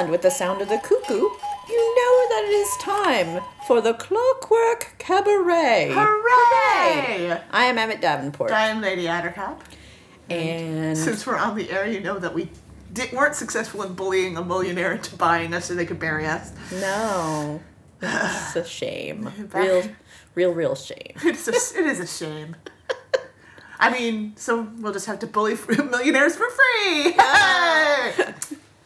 And with the sound of the cuckoo, you know that it is time for the Clockwork Cabaret. Hooray! I am Emmett Davenport. I'm Lady Attercop. And Since we're on the air, you know that we weren't successful in bullying a millionaire into buying us so they could bury us. no, it's a shame. Real, real, real shame. It's a, it is a shame. I mean, so we'll just have to bully millionaires for free.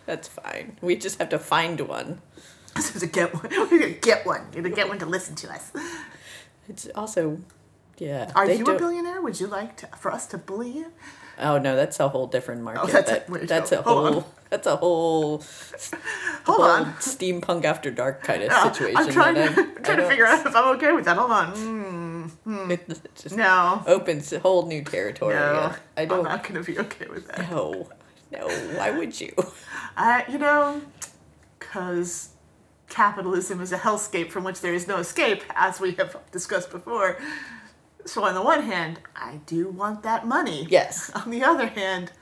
That's fine. We just have to find one. so to get one, we're gonna get one. We're gonna get one to listen to us. It's also, yeah. Are you a don't- billionaire? Would you like to, for us to bully you? Oh no, that's a whole different market. that's a- That- wait, that's no, a whole. on. That's a whole. Hold whole on. Steampunk after dark kind of Uh, situation. I'm trying, to, I- I'm trying to figure out if I'm okay with that. Hold on. Mm, It just no. opens a whole new territory. No. I I'm don't. not going to be okay with that. No, no. Why would you? I, you know, because capitalism is a hellscape from which there is no escape, as we have discussed before. So, on the one hand, I do want that money. Yes, On the other hand,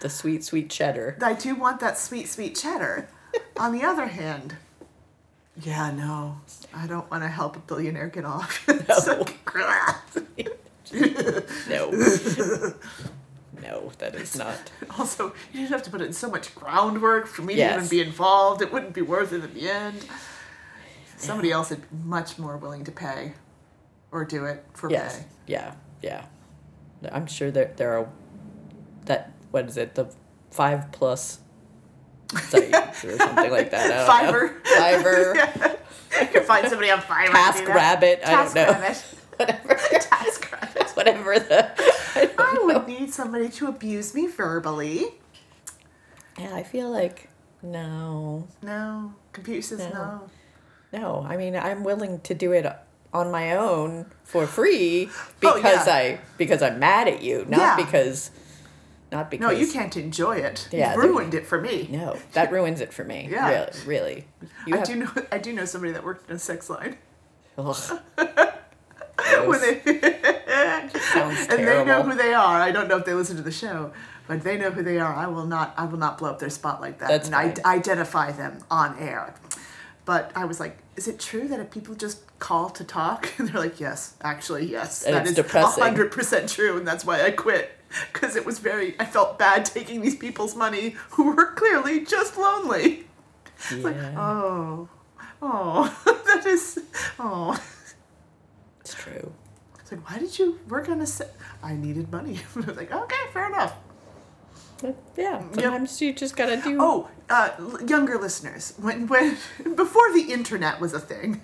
the sweet, sweet cheddar. I do want that sweet, sweet cheddar. on the other hand, yeah, no, I don't want to help a billionaire get off. No. No, no, that is not. also, you didn't have to put in so much groundwork for me Yes. to even be involved. It wouldn't be worth it in the end. Somebody else would be much more willing to pay or do it for Yes, pay. yeah, yeah. I'm sure there there are that what is it the five plus sites or something like that. I don't know. Fiverr. Fiverr. yeah. You can find somebody on Fiverr. Task that. Rabbit. I don't know. Rabbit. Whatever. Task Whatever the. I I know. would need somebody to abuse me verbally. Yeah, I feel like no, No. Computer says No. no. no. I mean, I'm willing to do it on my own for free Oh, because yeah. I because I'm mad at you, not Yeah. because not because No, you can't enjoy it. Yeah, you ruined it for me. No, that ruins it for me. Yeah. Really, really. You I have, do know. I do know somebody that worked in a sex line. When they, and they know who they are. I don't know if they listen to the show, but they know who they are. I will not. I will not blow up their spot like that. That's and I identify them on air. But I was like, is it true that if people just call to talk? And they're like, yes, actually, yes. And that it's is hundred percent true, and that's why I quit. Because it was very. I felt bad taking these people's money who were clearly just lonely. It's like, oh, oh, that is, oh. True. It's like, why did you work on a set? I needed money. I was like, okay, fair enough. But yeah, sometimes you just gotta do. Oh, uh, younger listeners, when when before the internet was a thing,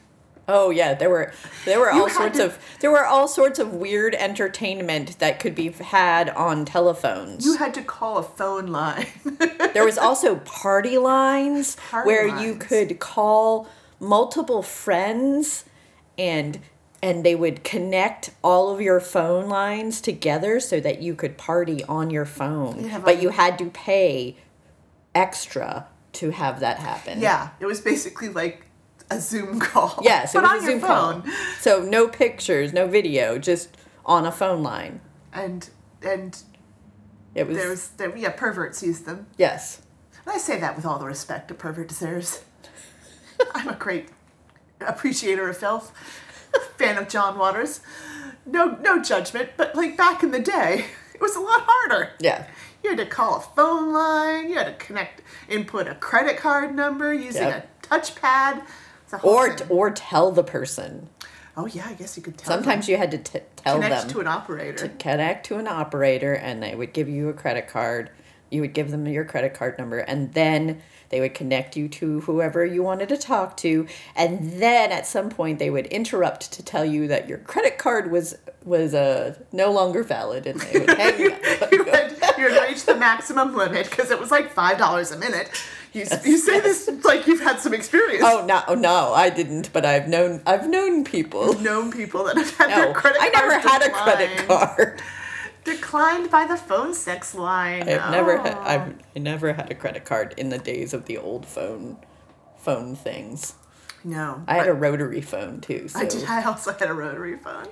Oh yeah, there were there were all sorts to- of there were all sorts of weird entertainment that could be had on telephones. you had to call a phone line. there was also party lines Party where you could call multiple friends and and they would connect all of your phone lines together so that you could party on your phone. Yeah, but you had to pay extra to have that happen. yeah, it was basically like a Zoom call. Yes, it but was on a your Zoom phone. call. So no pictures, no video, just on a phone line. And and It was there was there yeah perverts used them. yes. And I say that with all the respect a pervert deserves. I'm a great appreciator of filth, fan of John Waters. No, no judgment, but like back in the day, it was a lot harder. Yeah. You had to call a phone line. You had to connect, input a credit card number using Yep. a touchpad. It's a whole Or thing. or tell the person. oh yeah, I guess you could tell. Sometimes them. you had to t- tell connect them to an operator. to connect to an operator and they would give you a credit card. You would give them your credit card number and then they would connect you to whoever you wanted to talk to and then at some point they would interrupt to tell you that your credit card was was uh, no longer valid and they would hang up. you had you had reached the maximum limit because it was like five dollars a minute. You, you say this like you've had some experience. Oh no, no, I didn't, but I've known I've known people. known people that have had their credit card. I never had a credit card. Declined by the phone sex line. I've never had Oh. I've I never had a credit card in the days of the old phone phone things. No. I had a rotary phone too. So I did. I also had a rotary phone.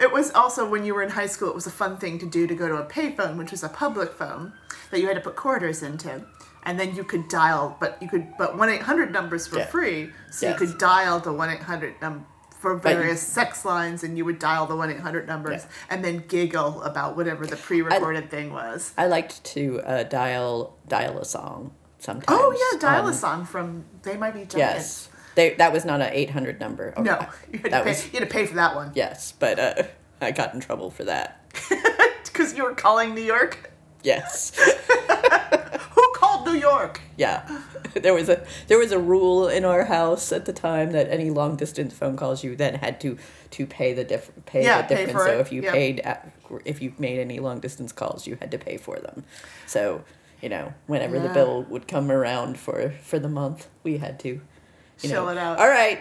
It was also when you were in high school. It was a fun thing to do to go to a payphone, which was a public phone that you had to put quarters into, and then you could dial. But you could. But one eight hundred numbers were Yeah. free, so Yes. you could dial the one eight hundred num for various sex lines, and you would dial the one eight hundred numbers, Yeah. and then giggle about whatever the pre-recorded thing was. I liked to uh, dial dial a song sometimes. Oh yeah, dial a song from They Might Be Giants. Yes, they that was not an eight hundred number. Okay. No, you had, to that pay, was you had to pay for that one yes, but uh, I got in trouble for that. because you were calling New York. Yes. Called New York? Yeah, there was a there was a rule in our house at the time that any long distance phone calls you then had to to pay the diff pay Yeah, the pay difference. for so if you yep. paid at, if you made any long distance calls, you had to pay for them. So you know whenever the bill would come around for for the month, we had to you Shell know it out. all right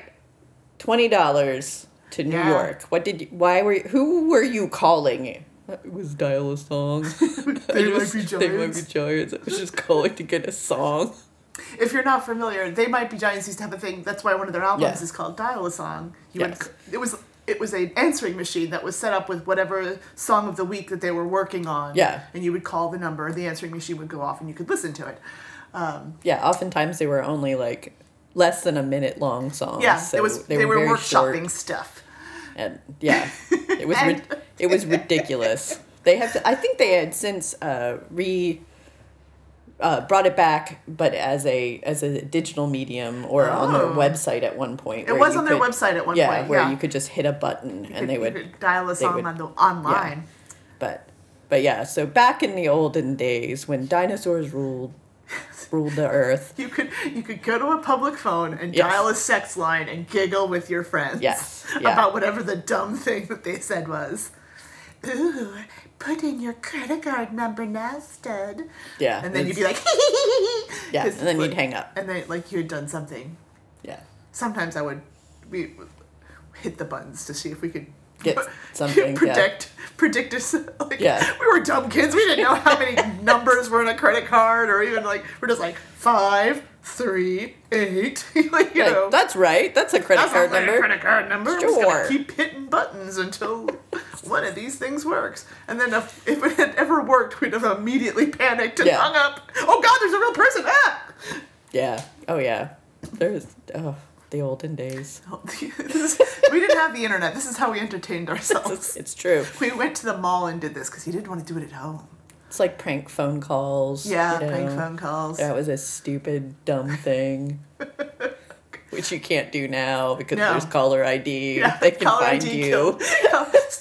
twenty dollars to New Yeah. York. What did you? Why were you, who were you calling? It was dial a song. They I Might just- Be They might be Giants. giants. I was just calling to get a song. If you're not familiar, They Might Be Giants used to have a thing. That's why one of their albums Yeah. is called Dial a Song. You Yes. would, it was it was an answering machine that was set up with whatever song of the week that they were working on. Yeah. And you would call the number, the answering machine would go off, and you could listen to it. Um, Yeah, oftentimes they were only like less than a minute long songs. yeah, so it was they, they, were, very workshopping short, stuff. And yeah, it was And- it was ridiculous. They have I think they had since uh, re uh, brought it back, but as a as a digital medium or on their Oh. website at one point. It was on their could- website at one yeah, point. where yeah, you could just hit a button You and could- they would. dial a song would- on the online. But but yeah, so back in the olden days when dinosaurs ruled ruled the earth. You could you could go to a public phone and Yes. dial a sex line and giggle with your friends. Yes, yeah. About whatever the dumb thing that they said was. Ooh, put in your credit card number now, stud. Yeah, And then you'd be like, yeah, and then you'd hang up. And then like you had done something. Yeah. Sometimes I would we hit the buttons to see if we could Get something, yeah. predict predict us like Yeah. we were dumb kids we didn't know how many numbers were in a credit card or even like we're just like five three eight like you Like, know that's right. That's a credit that's card my number. credit card number Sure. keep hitting buttons until one of these things works and then if, if it had ever worked we'd have immediately panicked and Yeah. hung up oh god there's a real person ah Yeah. Oh yeah. There's oh the olden days. Is- we didn't have the internet this is how we entertained ourselves it's true. we went to the mall and did this because you didn't want to do it at home It's like prank phone calls. yeah you prank phone calls That was a stupid, dumb thing. Which you can't do now because No. there's caller ID. Yeah, they can caller find ID you. killed-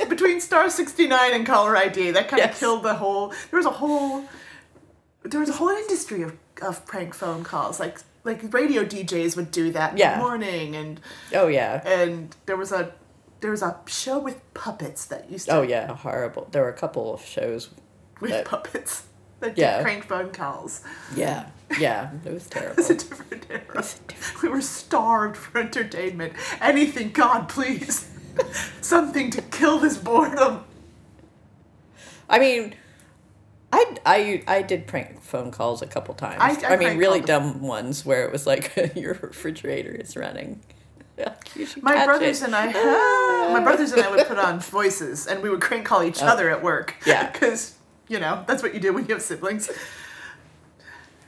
between star 69 and caller ID that kind of Yes. killed the whole there was a whole there was a whole industry of, of prank phone calls like like radio DJs would do that in Yeah. the morning and Oh yeah. and there was a there was a show with puppets that used to Oh yeah. Horrible. There were a couple of shows. with that- puppets that Yeah. did prank phone calls. Yeah. Yeah. It was terrible. It's a different era. We were starved for entertainment. Anything, God, please. Something to kill this boredom. I mean, I, I, I did prank phone calls a couple times. I- I I, mean, really dumb ones where it was like your refrigerator is running. My brothers it. and I, my brothers and I would put on voices, and we would crank call each other at work. Oh. Yeah. because you know that's what you do when you have siblings.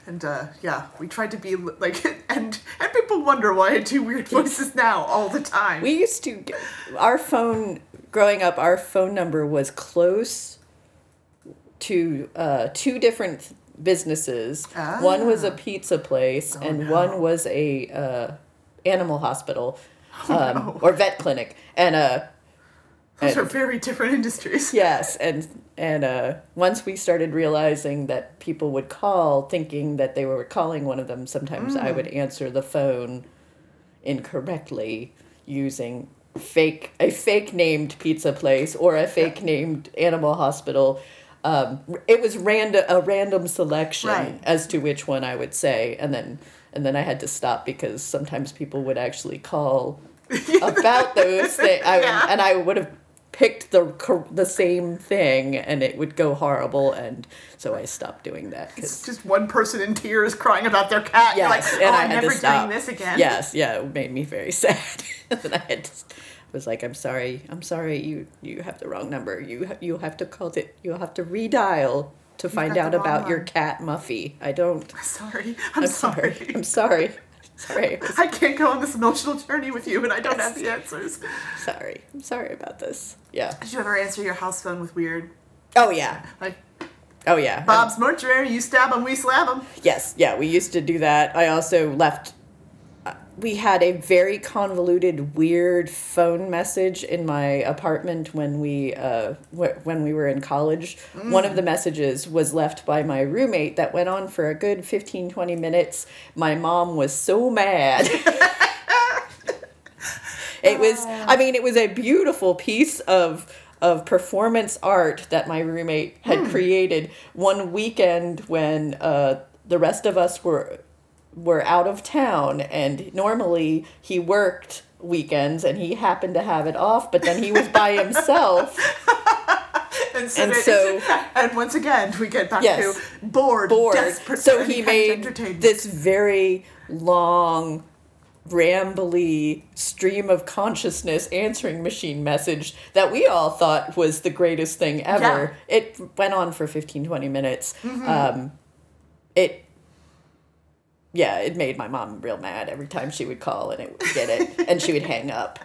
And uh, yeah, we tried to be like, and and people wonder why I do weird voices now all the time. We used to, get- our phone, growing up, our phone number was close to uh, two different businesses. One was a pizza place, and one was a uh, animal hospital um, or vet clinic. And uh, Those are very different industries. yes, and and uh, once we started realizing that people would call thinking that they were calling one of them, sometimes I would answer the phone incorrectly using fake a fake named pizza place or a fake named animal hospital. Um, it was random a random selection Right. as to which one I would say, and then and then I had to stop because sometimes people would actually call about those things, I, Yeah. and I would have picked the the same thing, and it would go horrible, and so I stopped doing that It's because just one person in tears crying about their cat. You're like, yes, oh, and I I'm had never to stop. doing this again. Yes, yeah, it made me very sad. and then I had to, was like, I'm sorry, I'm sorry, you you have the wrong number. You ha- you have to call it. You'll have to redial to find out about your cat Muffy. I don't. Sorry. I'm, I'm sorry. sorry. I'm sorry. Sorry. I can't go on this emotional journey with you and I don't have the answers. sorry. I'm sorry about this. Yeah. Did you ever answer your house phone with weird, Oh yeah. like, Oh yeah. Bob's mortuary, you stab him, we slab him? Yes, yeah, we used to do that. I also left. We had a very convoluted, weird phone message in my apartment when we uh, wh- when we were in college. One of the messages was left by my roommate that went on for a good 15, 20 minutes. My mom was so mad. it was, I mean, it was a beautiful piece of of performance art that my roommate had created one weekend when uh, the rest of us were were out of town and normally he worked weekends and he happened to have it off but then he was by himself. And so, And it- so- and once again, we get back Yes. to bored, bored. desperate so he any kind of made this very long rambly stream of consciousness answering machine message that we all thought was the greatest thing ever. It went on for 15 20 minutes. Mm-hmm. um, it yeah it made my mom real mad every time she would call and it would get it and she would hang up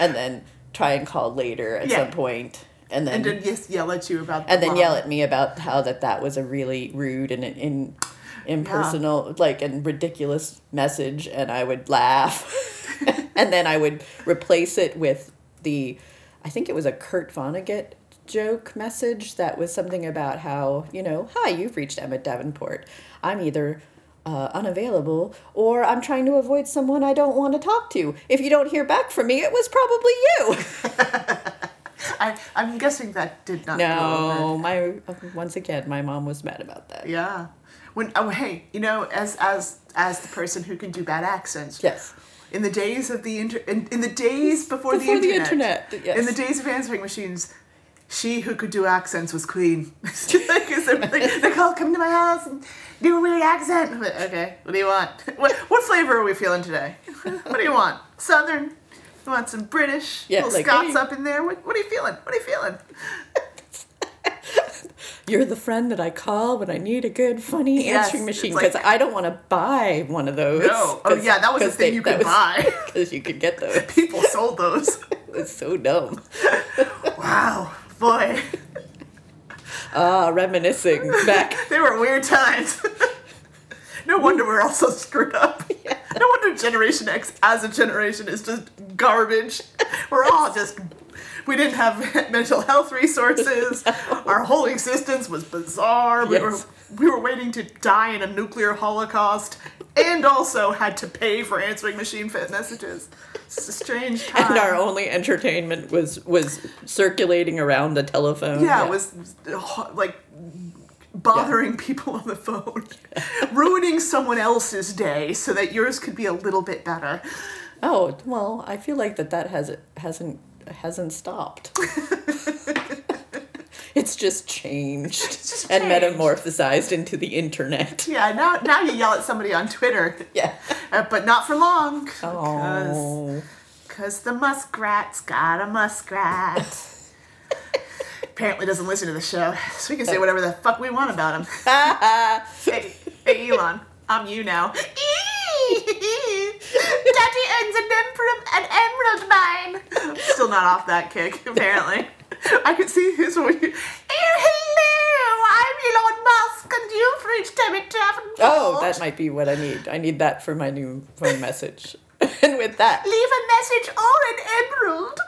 and then try and call later at Yeah. some point and then and then yes, yell at you about and then the yell at me about how that that was a really rude and in impersonal like and ridiculous message and i would laugh. And then i would replace it with the i think it was a kurt vonnegut joke message that was something about how you know hi you've reached Emmett davenport. I'm either uh, unavailable or i'm trying to avoid someone i don't want to talk to if you don't hear back from me it was probably you I, I'm guessing that did not go over. no my once again my mom was mad about that Yeah. When oh hey, you know, as as as the person who can do bad accents. yes In the days of the inter in, in the days before, Before the the internet. internet, yes. In the days of answering machines, she who could do accents was queen. like, is there- like, they call come to my house and do a weird accent. I'm okay, what do you want? What what flavor are we feeling today? What do you want? Southern? You want some British? Yeah, little like, Scots hey. up in there. What, what are you feeling? What are you feeling? You're the friend that I call when I need a good, funny Yes, answering machine like- because I don't want to buy one of those. No. Oh, yeah, that was the thing you could buy. Because you could get those. People sold those. It's so dumb. Wow, boy, Ah, reminiscing back. they were weird times. no wonder we're all so screwed up. No wonder Generation X as a generation is just garbage. We're all just. We didn't have mental health resources. Our whole existence was bizarre. We Yes. were we were waiting to die in a nuclear holocaust, and also had to pay for answering machine fit messages. It's a strange time. And our only entertainment was was circulating around the telephone. yeah, it was uh, like bothering people on the phone, ruining someone else's day so that yours could be a little bit better. Oh well, I feel like that that has hasn't hasn't stopped. it's just changed just and changed. metamorphosized into the internet. Yeah, now now you yell at somebody on Twitter, Yeah. uh, but not for long. Oh. Because the muskrat's got a muskrat. Apparently doesn't listen to the show, so we can say whatever the fuck we want about him. hey, hey, Elon, I'm you now. Daddy owns an, emperor, an emerald mine. Still not off that kick, apparently. I can see his voice. Oh, hello! I'm Elon Musk, and you've reached Emmett Oh, that might be what I need. I need that for my new phone message. and with that, leave a message or an emerald.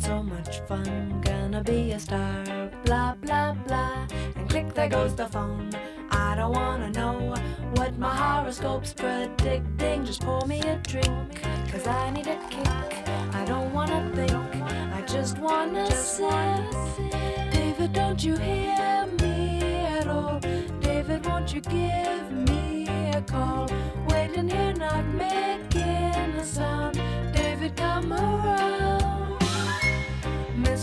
having so much fun. Gonna be a star, blah, blah, blah. And click, there goes the phone. I don't wanna know what my horoscope's predicting. Just pour me a drink, cause I need a kick. I don't wanna think, I just wanna just sip. David, don't you hear me at all? David, won't you give me a call? Waiting here, not making a sound. David, come around.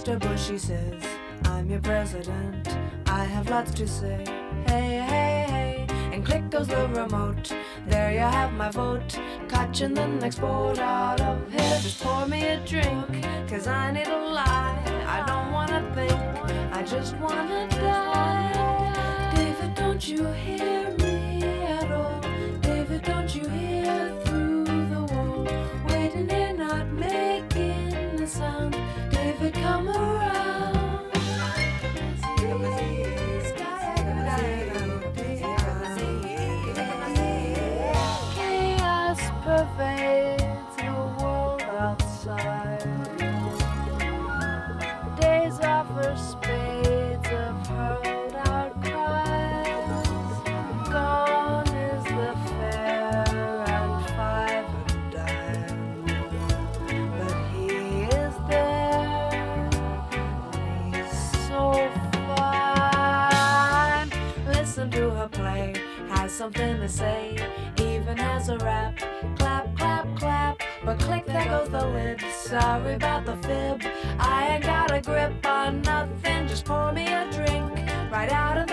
Mr. Says, I'm your president. I have lots to say. Hey, hey, hey. And click goes the remote. There you have my vote. Catching the next boat out of here. Just pour me a drink, cause I need a lie. I don't wanna think, I just wanna die. David, don't you hear me? to say, even as a rap. Clap, clap, clap, but click, there goes the lid. Sorry about the fib, I ain't got a grip on nothing. Just pour me a drink right out of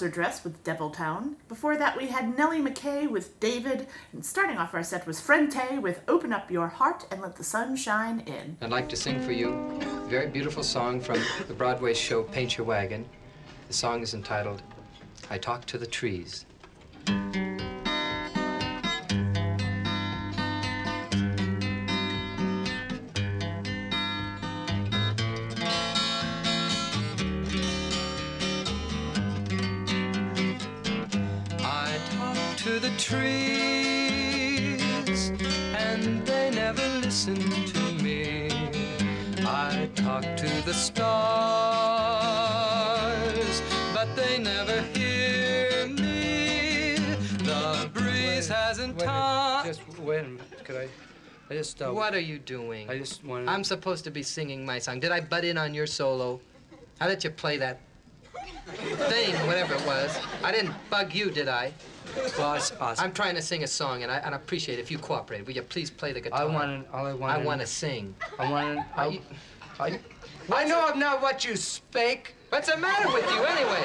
Trouser Dress with Devil Town. Before that, we had Nellie McKay with David. And starting off our set was Frente with Open Up Your Heart and Let the Sun Shine In. I'd like to sing for you a very beautiful song from the Broadway show Paint Your Wagon. The song is entitled I Talk to the Trees. Trees, and they never listen to me. I talk to the stars, but they never hear me. The breeze hasn't time. Just wait a minute. Could I? I just. Uh, What are you doing? I just wanted. I'm supposed to be singing my song. Did I butt in on your solo? How did you play that thing, whatever it was? I didn't bug you, did I? Well, it's awesome. I'm trying to sing a song, and I and I appreciate it if you cooperate. Will you please play the guitar? I want to. All I want. I want to sing. I want you- I, I know not what you spake. What's the matter with you, anyway?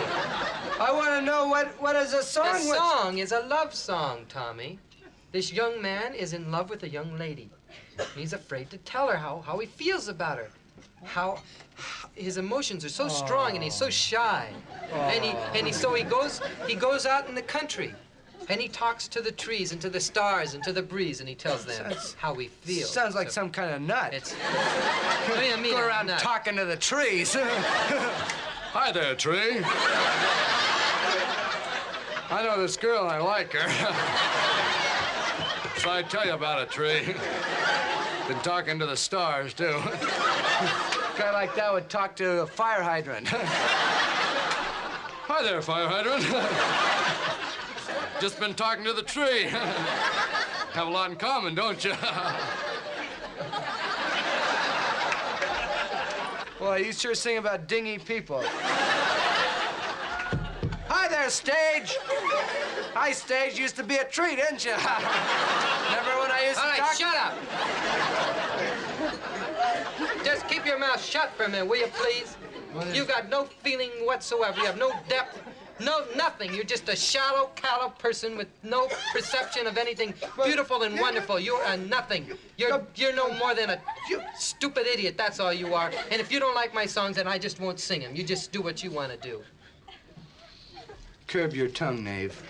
I want to know what what is a song. A song is a love song, Tommy. This young man is in love with a young lady. He's afraid to tell her how, how he feels about her. How, how- his emotions are so strong and he's so shy. And he and he so he goes he goes out in the country. And he talks to the trees and to the stars and to the breeze and he tells them Sounds- how he feels. Sounds like So some kind of nut. It's what do you mean? Go around not? talking to the trees. Hi there, tree. I know this girl and I like her. so I tell you about it, Tree. Been talking to the stars, too. A guy like that would talk to a fire hydrant. Hi there, fire hydrant. Just been talking to the tree. Have a lot in common, don't you? Boy, you sure sing about dingy people. Hi there, stage. Hi, stage. Used to be a tree, didn't you? Remember when I used All to right, talk? shut up. Just keep your mouth shut for a minute, will you, please? You got no feeling whatsoever. You have no depth, no nothing. You're just a shallow, callow person with no perception of anything beautiful and wonderful. You're a nothing. You're you're no more than a stupid idiot. That's all you are. And if you don't like my songs, then I just won't sing them. You just do what you want to do. Curb your tongue, knave.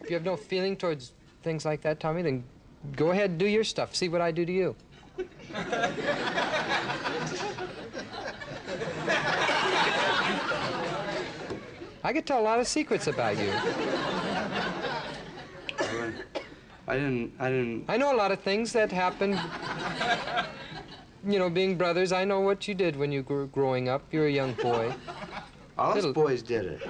If you have no feeling towards things like that, Tommy, then go ahead and do your stuff. See what I do to you. I could tell a lot of secrets about you. I didn't. I didn't. I know a lot of things that happened. You know, being brothers, I know what you did when you were growing up. You're a young boy. All us boys did it.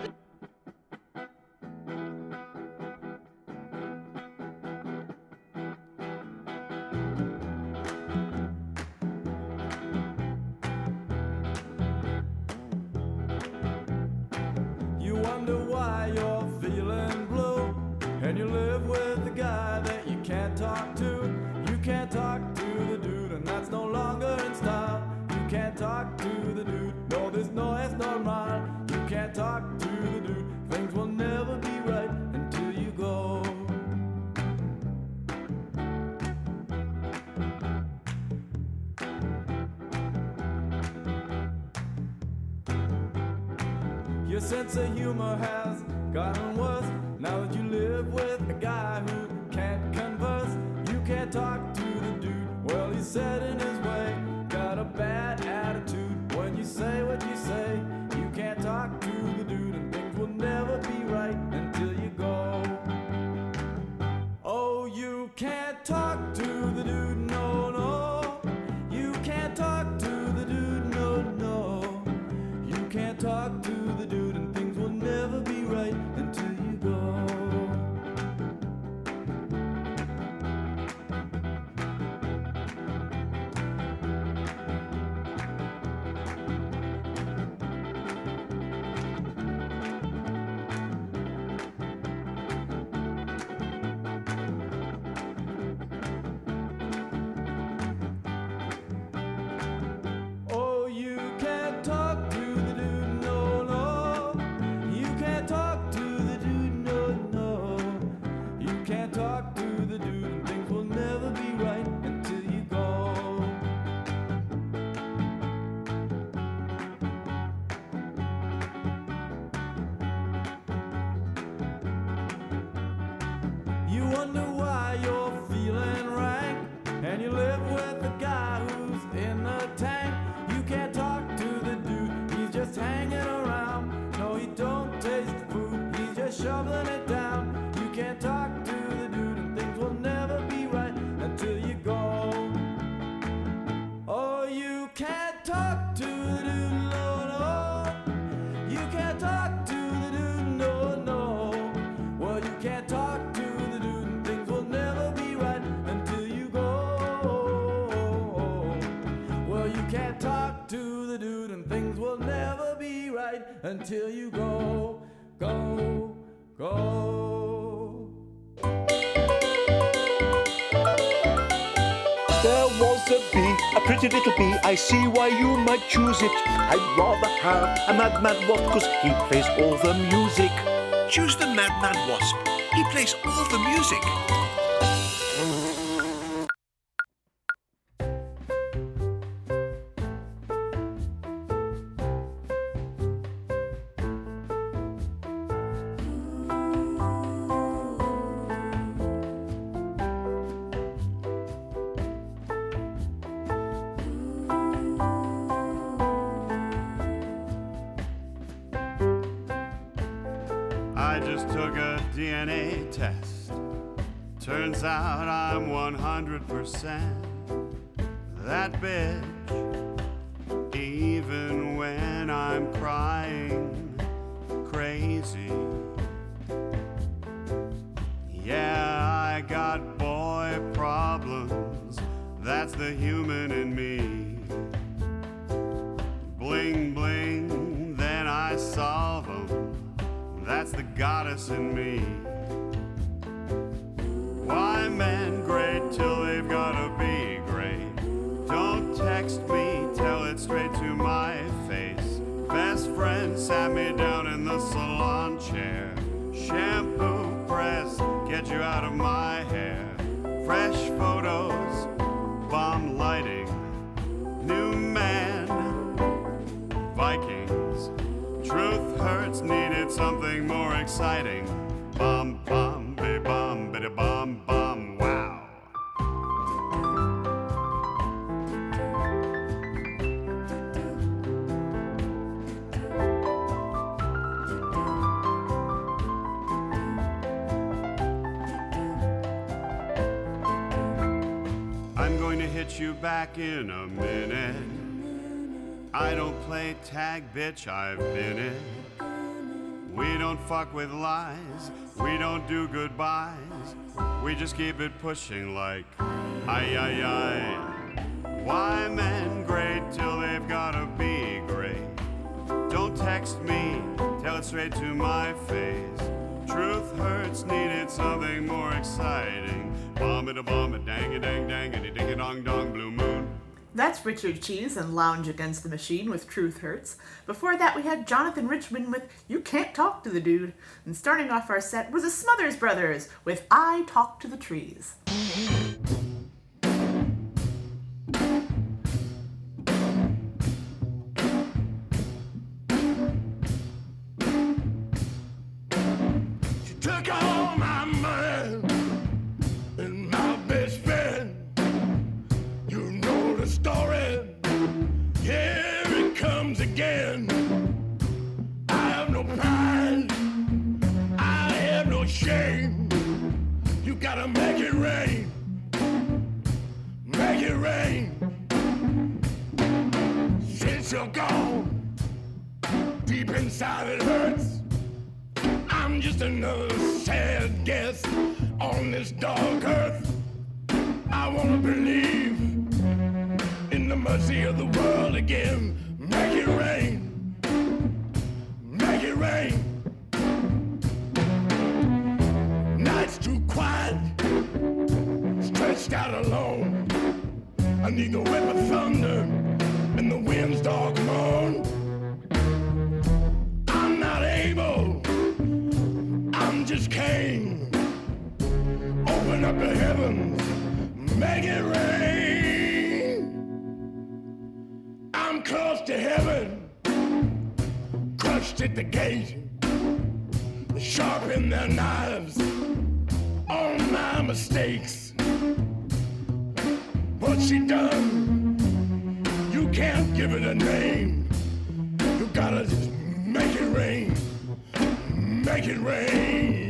Until you go, go, go. There was a bee, a pretty little bee. I see why you might choose it. I'd rather have a madman wasp, cause he plays all the music. Choose the Madman Wasp. He plays all the music. Bitch, I've been it. We don't fuck with lies, we don't do goodbyes. We just keep it pushing like, aye, aye, aye. Why men great till they've gotta be great? Don't text me, tell it straight to my face. Truth hurts, needed something more exciting. Bomb it a bomb it, dang it, dang, dang it, ding it, dong, dong, blue moon. That's Richard Cheese and Lounge Against the Machine with Truth Hurts. Before that, we had Jonathan Richman with You Can't Talk to the Dude. And starting off our set was the Smothers Brothers with I Talk to the Trees. Make it rain. I'm close to heaven, crushed at the gate. Sharpen their knives on my mistakes. What she done, you can't give it a name. You gotta just make it rain make it rain.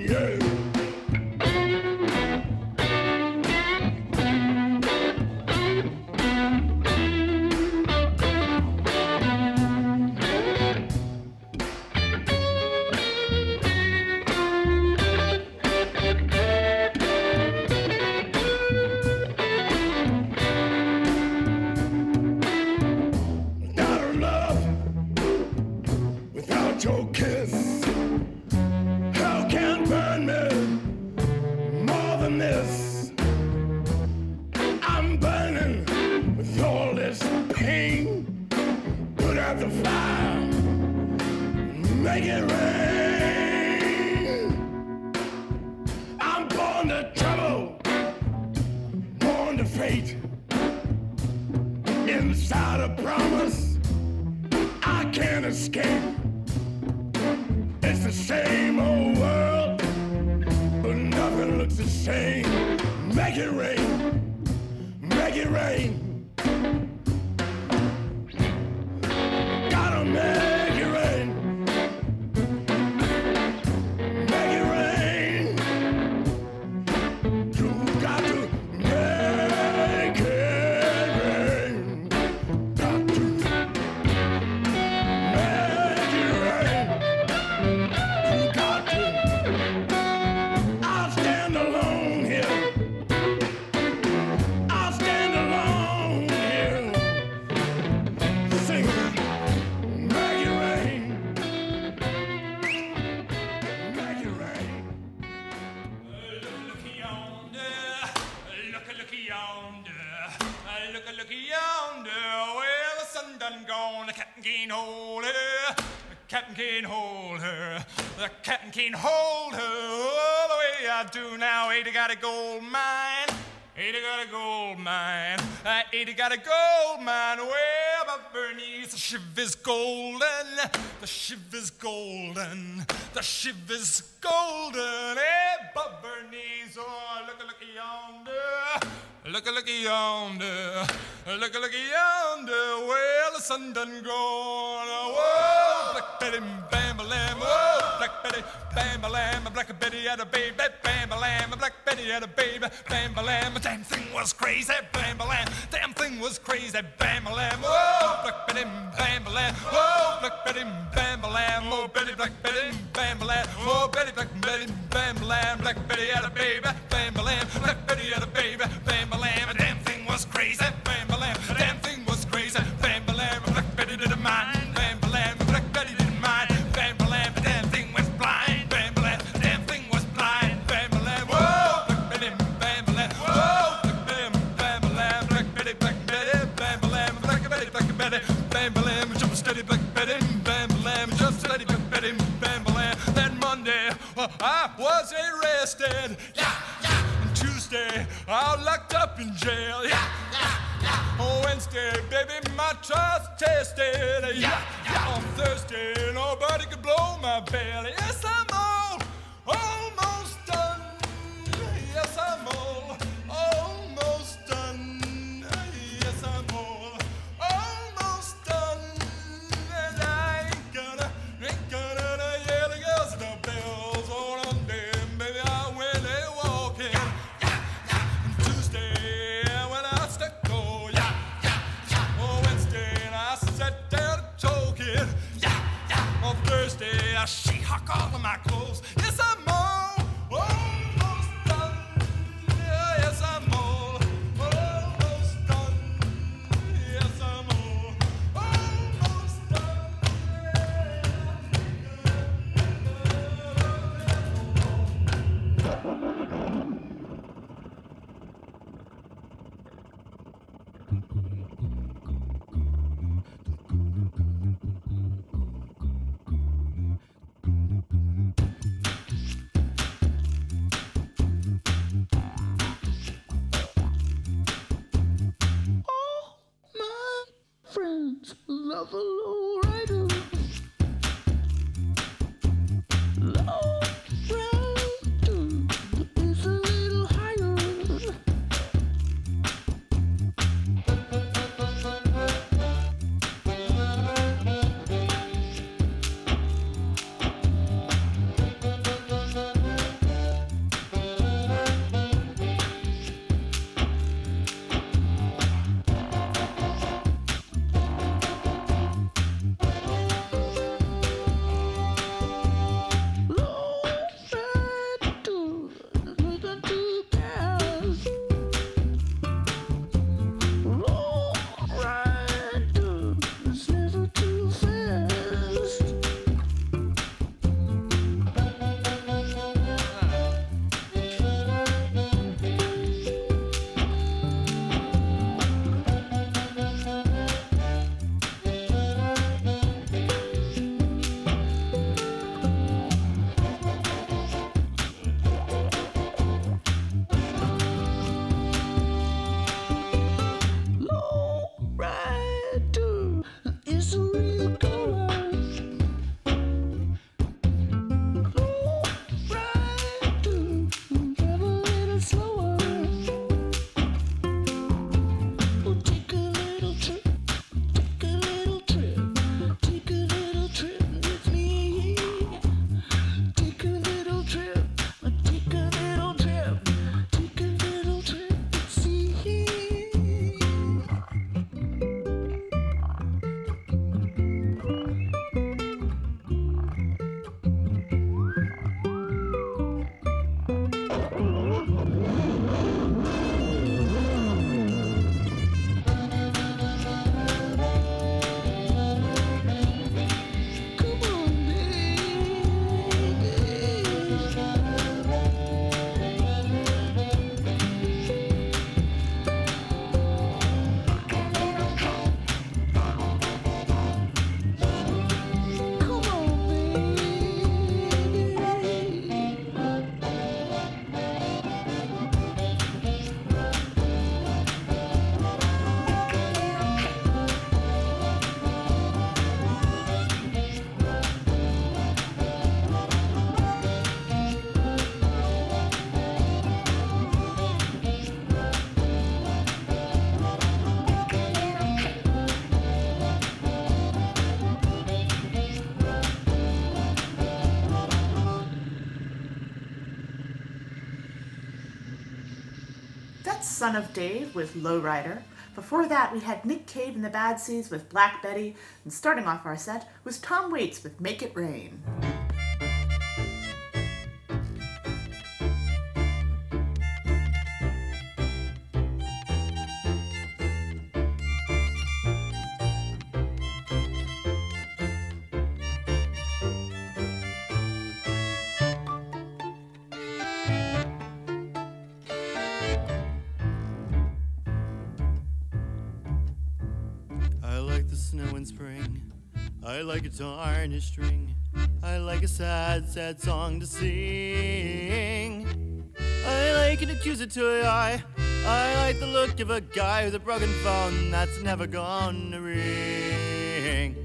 80 got a gold mine way up Bernice. The shiv is golden. The shiv is golden. The shiv is golden. Hey, Bernice. Oh, look, look yonder. Look, look yonder. Look, look yonder. Well, the sun done gone. Whoa, Black Betty, bam, lamb. Whoa, Black Betty, bam, lamb. Black Betty had a baby. Bam, lamb. Black Betty had a baby. Bam, lamb. Damn thing was crazy. Bam, lamb. Damn thing was crazy. Bam, lamb. Whoa, Black Betty, bam, lamb. Whoa, Black Betty, bam, lamb. Oh, Betty, Black Betty, bam, lamb. Oh, Betty, Black Betty, bam, lamb. Black Betty had a baby. Bam, lamb. Black Betty had a baby. Steady, Black Betty, bam, lamb. Jump steady, Black Betty, bam, lamb. That Monday, uh, I was arrested. Yeah, yeah. And Tuesday, I locked up in jail. Yeah, yeah, yeah. On Wednesday, baby, my trial's tested. Yeah, yeah. On Thursday, nobody could blow my belly. Yes, I'm Son of Dave with Lowrider. Before that, we had Nick Cave and the Bad Seeds with Black Betty. And starting off our set was Tom Waits with Make It Rain. I like a string. I like a sad, sad song to sing. I like an accusatory eye. I like the look of a guy with a broken phone that's never gonna ring.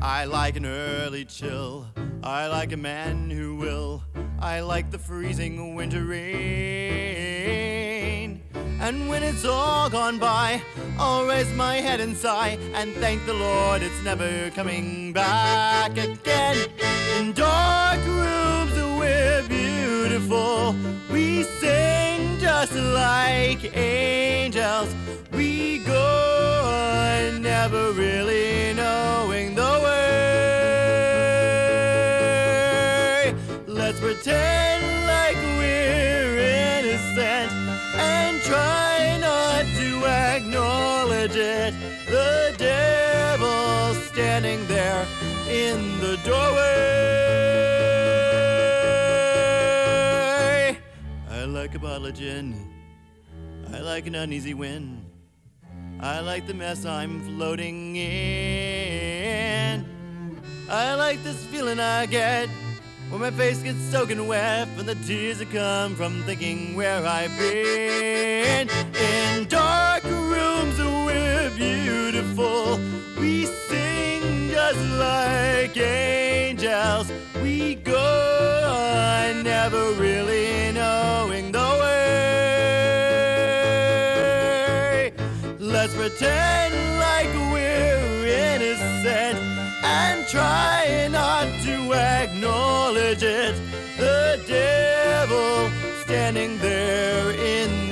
I like an early chill. I like a man who will. I like the freezing winter rain. And when it's all gone by, I'll raise my head and sigh and thank the Lord it's never coming back again. In dark rooms we're beautiful. We sing just like angels. We go never really knowing the way. Let's pretend try not to acknowledge it. The devil standing there in the doorway. I like a bottle of gin. I like an uneasy wind. I like the mess I'm floating in. I like this feeling I get when my face gets soaking wet from the tears that come from thinking where I've been. In dark rooms, we're beautiful. We sing just like angels. We go on never really knowing the way. Let's pretend like and try not to acknowledge it. The devil standing there in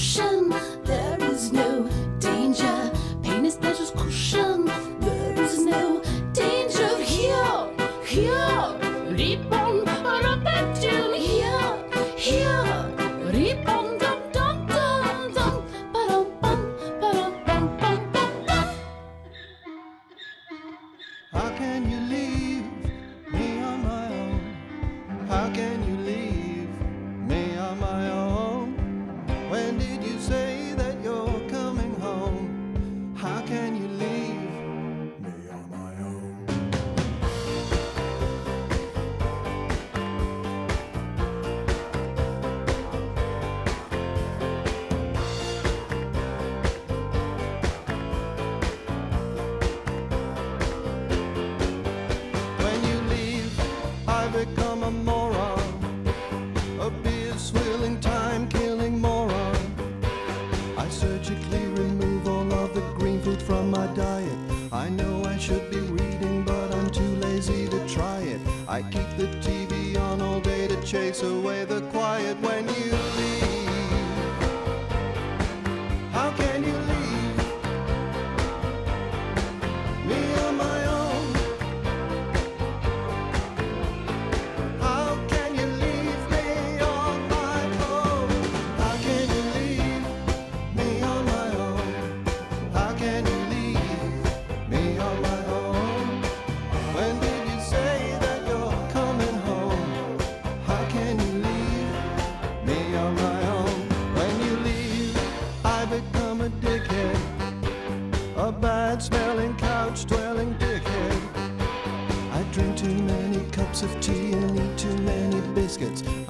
show.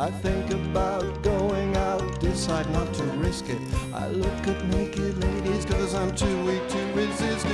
I think about going out, decide not to risk it. I look at naked ladies cause I'm too weak to resist.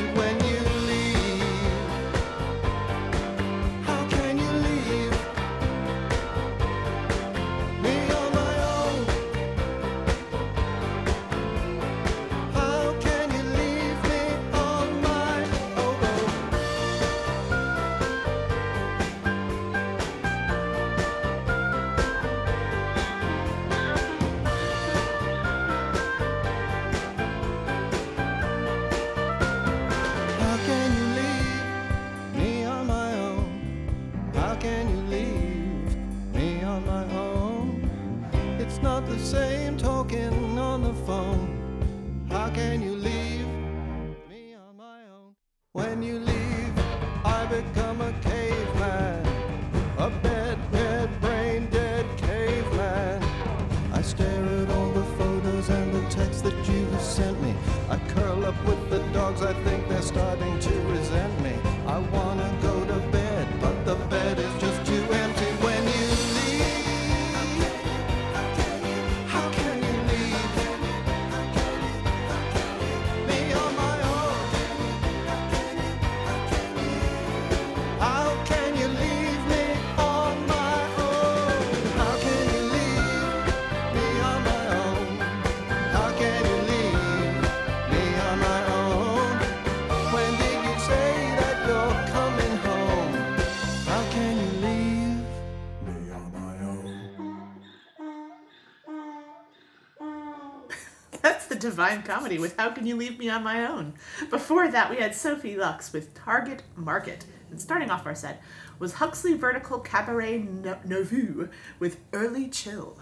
Divine Comedy with How Can You Leave Me on My Own. Before that, we had Sophie Lux with Target Market. And starting off our set was Huxley Vertical Cabaret no- Nouveau with Early Chill.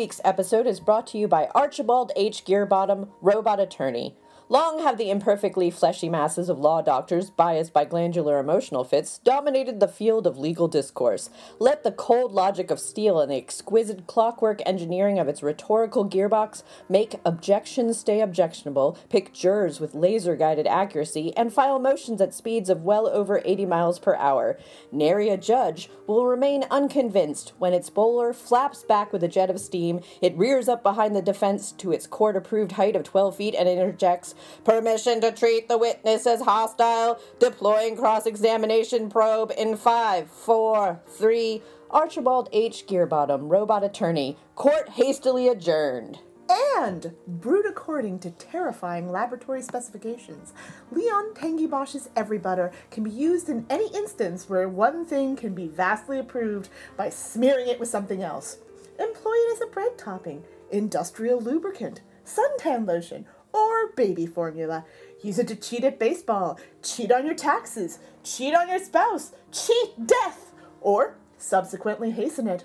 Week's episode is brought to you by Archibald H. Gearbottom, robot attorney. Long have the imperfectly fleshy masses of law doctors, biased by glandular emotional fits, dominated the field of legal discourse. Let the cold logic of steel and the exquisite clockwork engineering of its rhetorical gearbox make objections stay objectionable, pick jurors with laser guided accuracy, and file motions at speeds of well over 80 miles per hour. Nary a judge will remain unconvinced when its bowler flaps back with a jet of steam, it rears up behind the defense to its court approved height of 12 feet and interjects, Permission to treat the witness as hostile, deploying cross examination probe in 5, 4, 3. Archibald H. Gearbottom, robot attorney, court hastily adjourned. And brewed according to terrifying laboratory specifications, Leon Tangy Bosch's Every Butter can be used in any instance where one thing can be vastly improved by smearing it with something else. Employ it as a bread topping, industrial lubricant, suntan lotion, or baby formula. Use it to cheat at baseball, cheat on your taxes, cheat on your spouse, cheat death, or subsequently hasten it.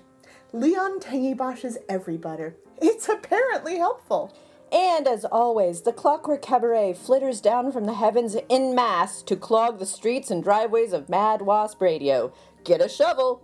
Leon Tangy Bosch's Every Butter. It's apparently helpful. And as always, the Clockwork Cabaret flitters down from the heavens in mass to clog the streets and driveways of Mad Wasp Radio. Get a shovel.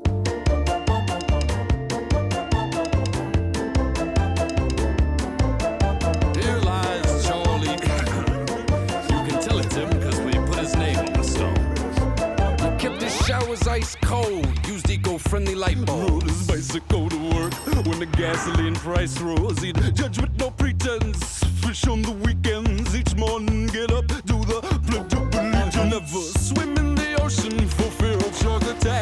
Ice cold, used eco-friendly light bulbs. Rode his bicycle to work when the gasoline price rose. He'd judge with no pretense, fish on the weekends. Each morning, get up, do the pledge of allegiance. Never swim in the ocean for fear of shark attacks.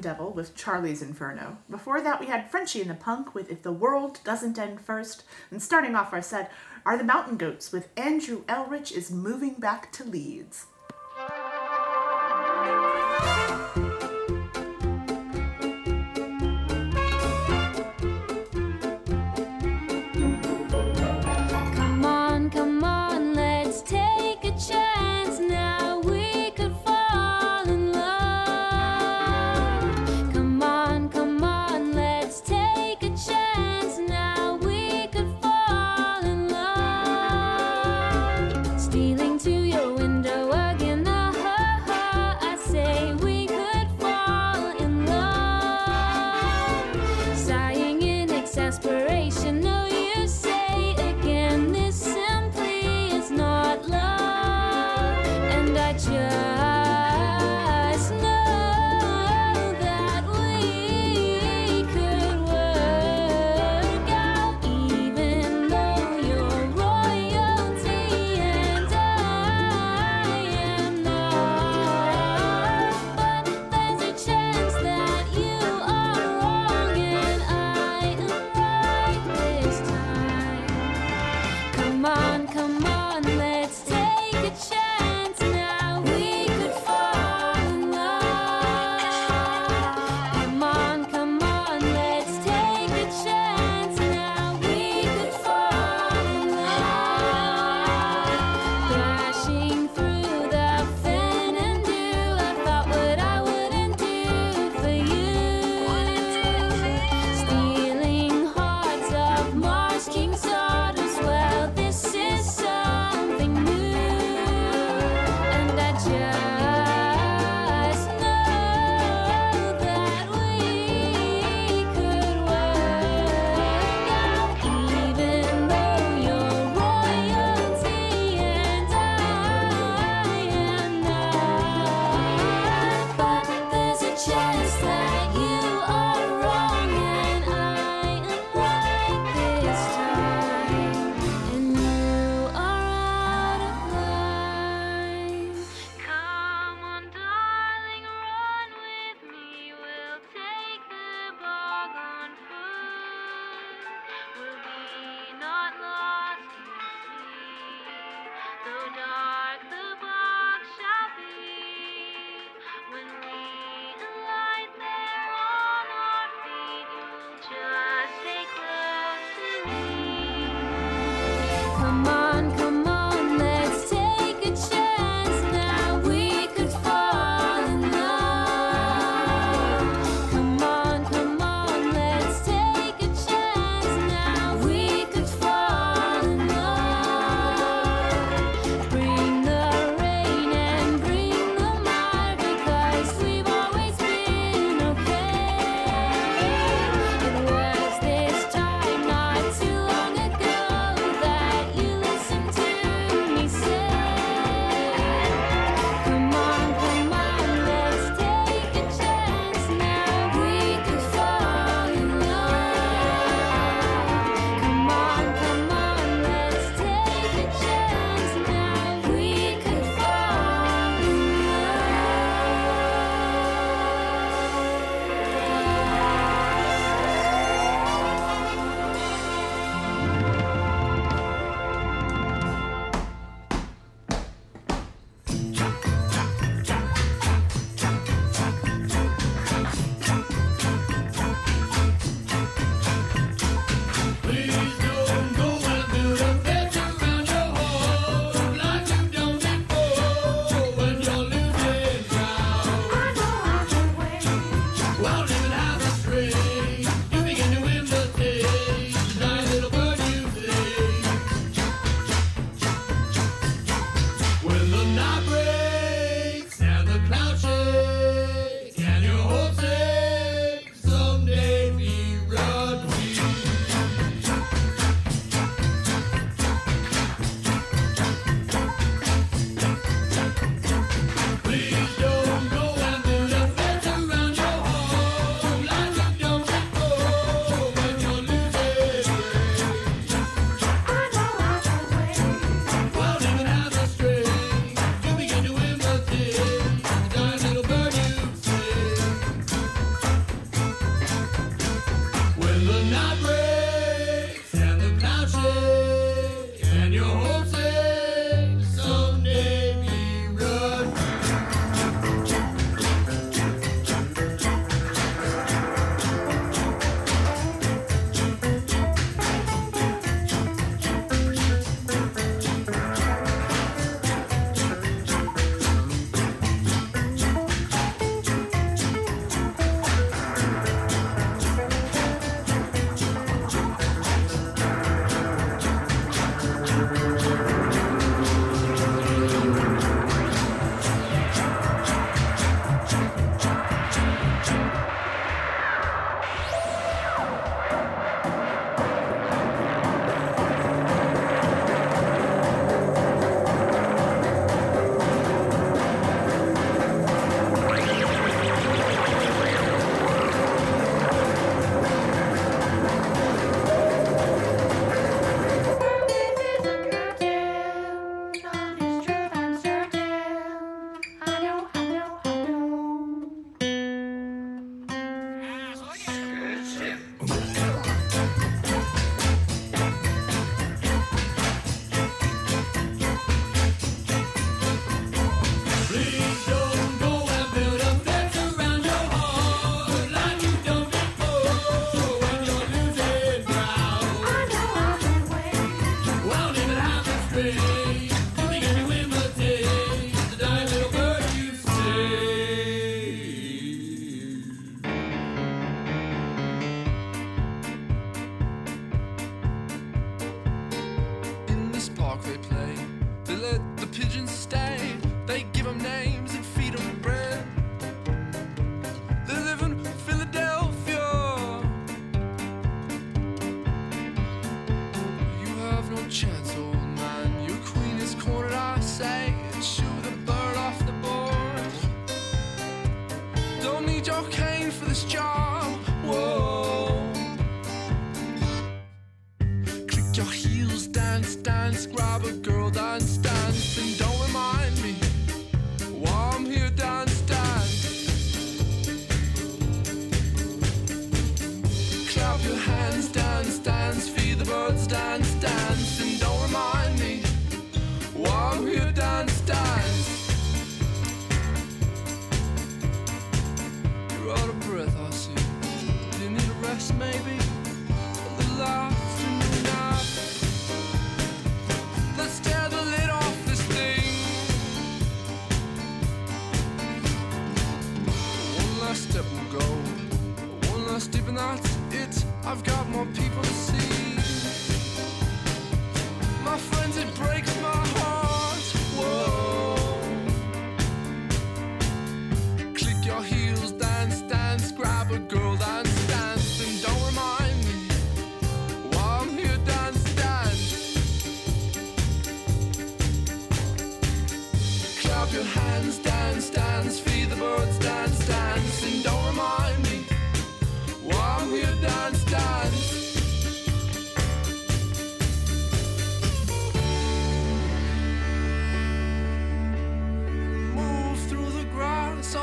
Devil with Charlie's Inferno. Before that, we had Frenchy and the Punk with If the World Doesn't End First. And starting off our set are the Mountain Goats with Andrew Eldritch is Moving Back to Leeds.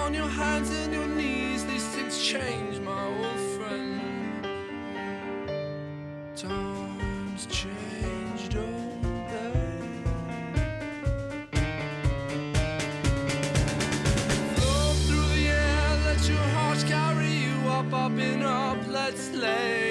on your hands and your knees, these things change, my old friend. Times change, don't oh, they? Float through the air, let your heart carry you up, up and up, let's lay.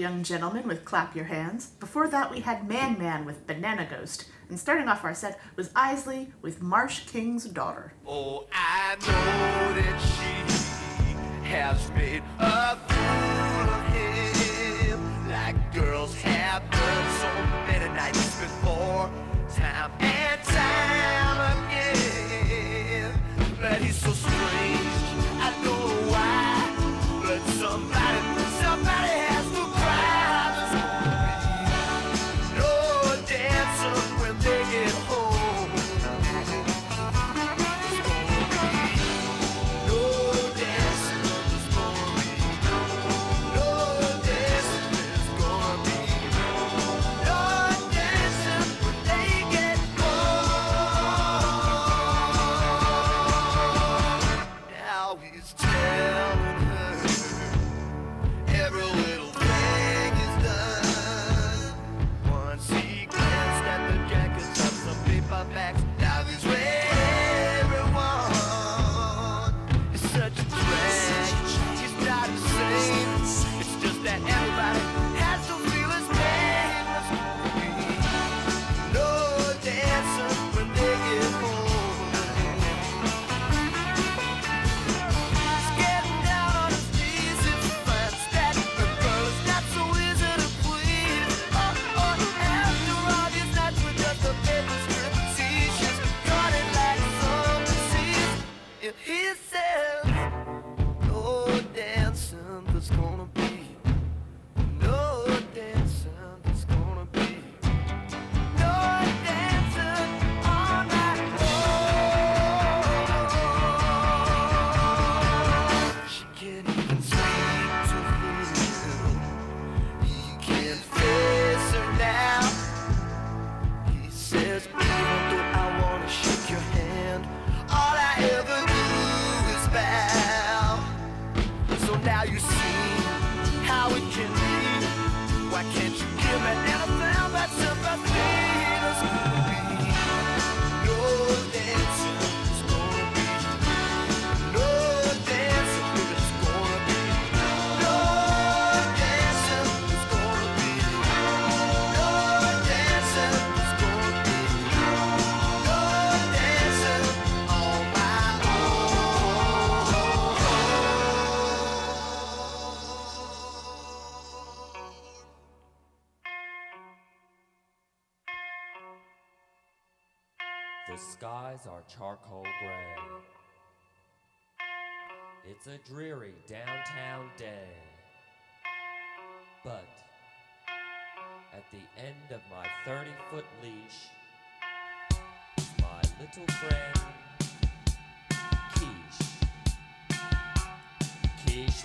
Young Gentleman with Clap Your Hands. Before that, we had Man Man with Banana Ghost. And starting off our set was Isley with Marsh King's Daughter. Oh, I know that she has made a fool of him like girls have done so many nights before time. The skies are charcoal gray. It's a dreary downtown day. But at the end of my 30 foot leash, my little friend Quiche. Quiche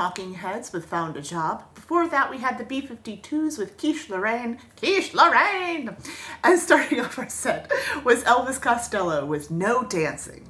Talking Heads with Found a Job. Before that, we had the B 52s with Quiche Lorraine. Quiche Lorraine! And starting off our set was Elvis Costello with No Dancing.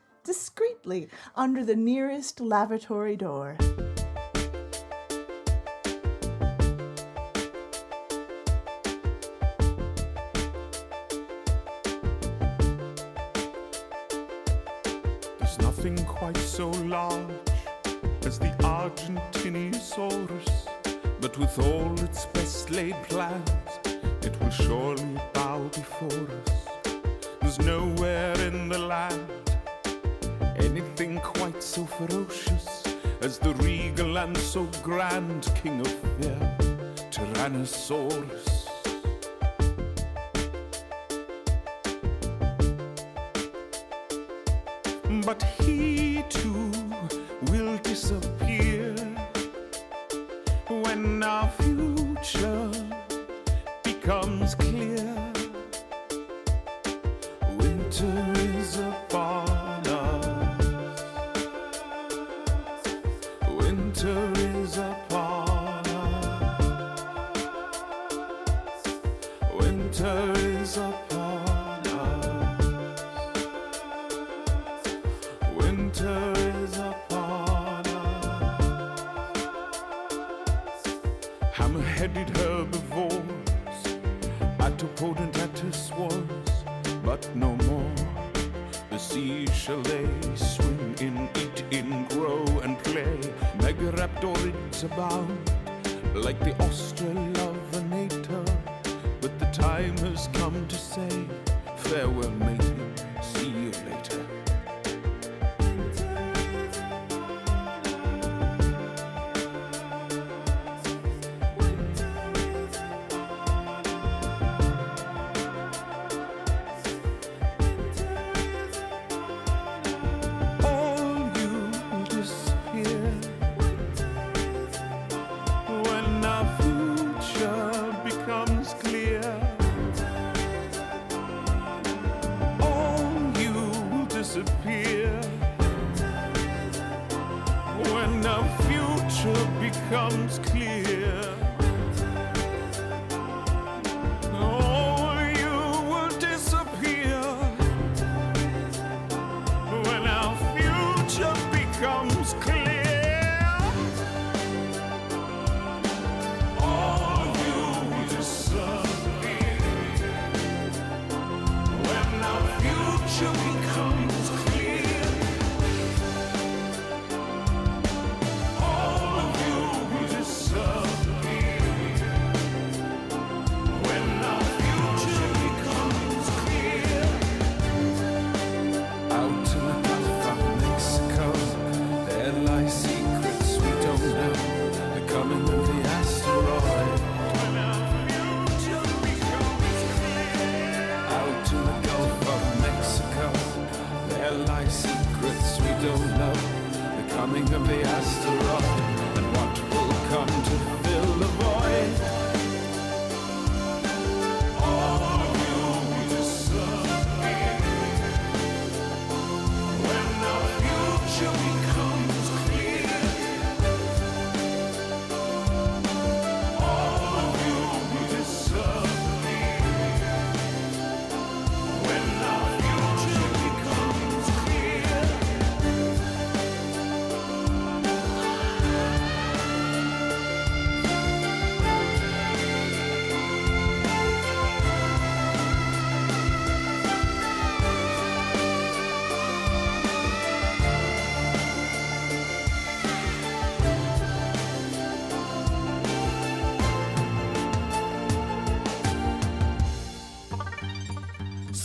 discreetly under the nearest lavatory door. There's nothing quite so large as the Argentinosaurus, but with all its best laid plans, it will surely bow before us. There's nowhere in the land so ferocious as the regal and so grand king of fear, Tyrannosaurus. But he too will disappear when our future becomes clear. Becomes clear.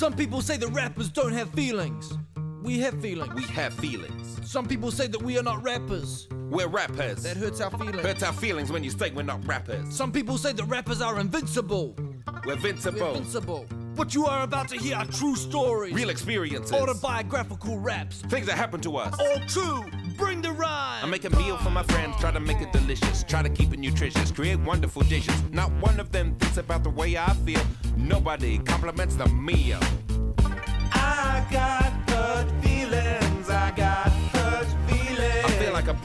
Some people say that rappers don't have feelings. We have feelings. We have feelings. Some people say that we are not rappers. We're rappers. That hurts our feelings. Hurts our feelings when you say we're not rappers. Some people say that rappers are invincible. We're invincible. We're invincible. What you are about to hear are true stories. Real experiences. Autobiographical raps. Things that happened to us. All true. Bring the rhyme. I make a meal for my friends, try to make it delicious, try to keep it nutritious, create wonderful dishes. Not one of them thinks about the way I feel. Nobody compliments the meal.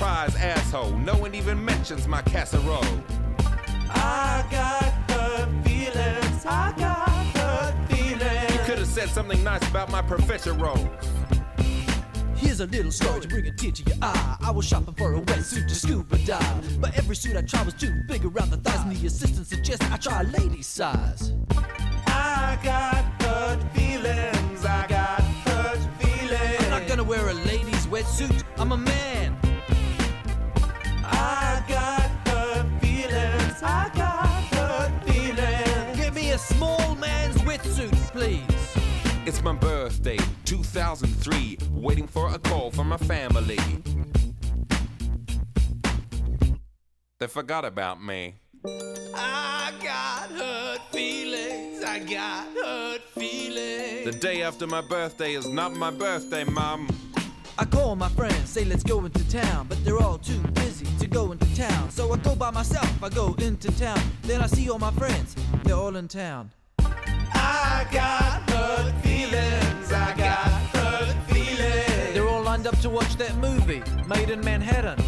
I feel like a prize asshole. No one even mentions my casserole. I got hurt feelings. I got hurt feelings. You could have said something nice about my profiteroles. Here's a little story to bring a tear to your eye. I was shopping for a wetsuit to scuba dive, but every suit I tried was too big around the thighs, and the assistant suggested I try a lady size. I got hurt feelings. I got hurt feelings. I'm not gonna wear a lady's wetsuit. I'm a man. Please. It's my birthday, 2003, waiting for a call from my family. They forgot about me. I got hurt feelings. I got hurt feelings. The day after my birthday is not my birthday, Mom. I call my friends, say let's go into town, but they're all too busy to go into town. So I go by myself, I go into town. Then I see all my friends, they're all in town. I got hurt feelings. I got hurt feelings. They're all lined up to watch that movie, Maid in Manhattan.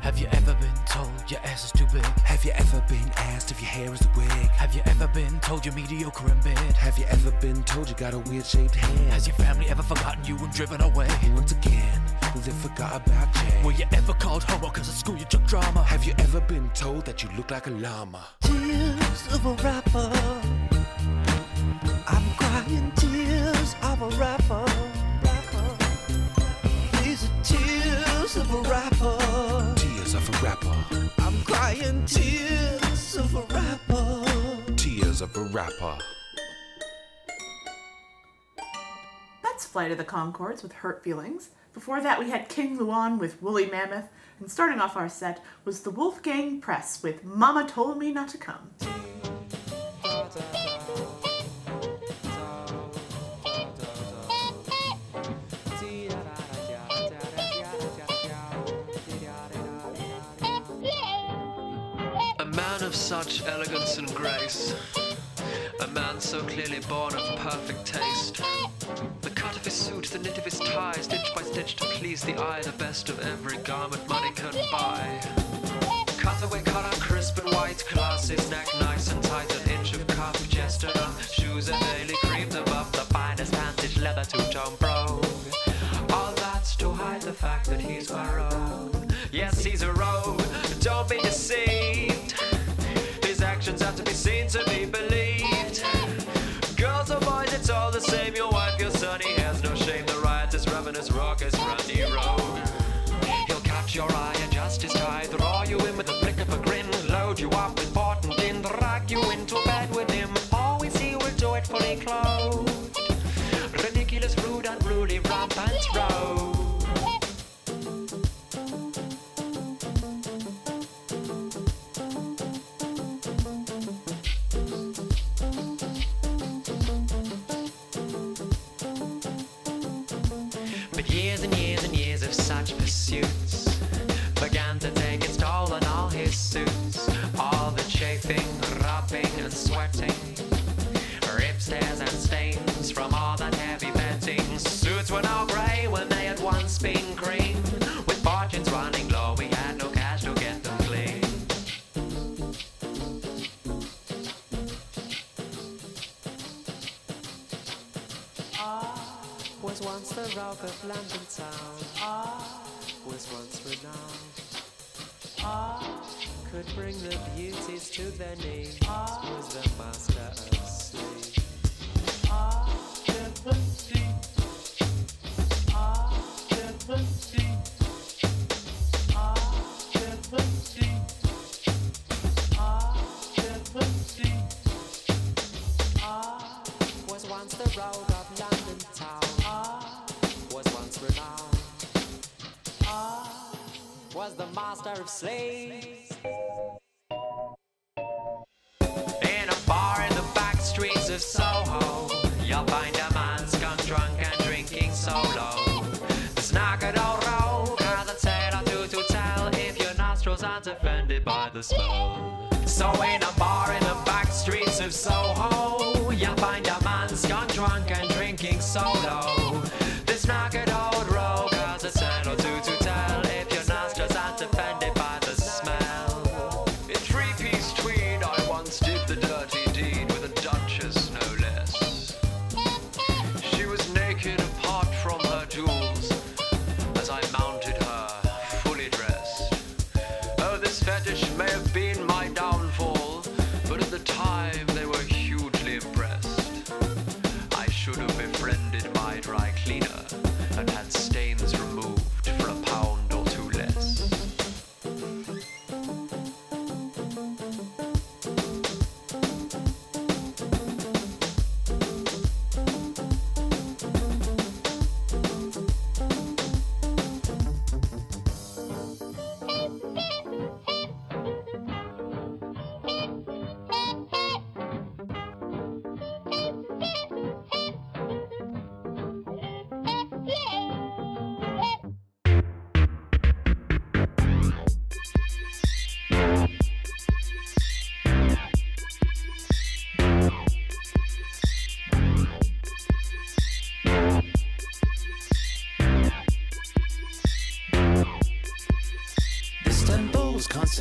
Have you ever been told your ass is too big? Have you ever been asked if your hair is a wig? Have you ever been told you're mediocre in bed? Have you ever been told you got a weird shaped head? Has your family ever forgotten you and driven away? Once again, they forgot about Jay. Were you ever called homo cause at school you took drama? Have you ever been told that you look like a llama? Tears of a rapper. I'm crying tears of a rapper. rapper. These are tears of a rapper. Tears of a rapper. I'm crying tears of a rapper. Tears of a rapper. That's Flight of the Conchords with Hurt Feelings. Before that, we had King Luan with Woolly Mammoth. And starting off our set was the Wolfgang Press with Mama Told Me Not to Come. Such elegance and grace. A man so clearly born of perfect taste. The cut of his suit, the knit of his tie, stitch by stitch to please the eye, the best of every garment money can buy. Cutaway color, crisp and white, class his neck nice and tight, an inch of cuff chested up, shoes are daily creamed above the finest vantage leather two-tone brogue. All to be believed. Rock of London town. Ah, was once renowned. Ah, could bring the beauties to their knees. Ah, was the master of sleep. Master of slaves. In a bar in the back streets of Soho, you'll find a man scum drunk and drinking solo. Good old road, cause a tale or two to tell if your nostrils aren't offended by the smell. So in a bar in the back streets of Soho,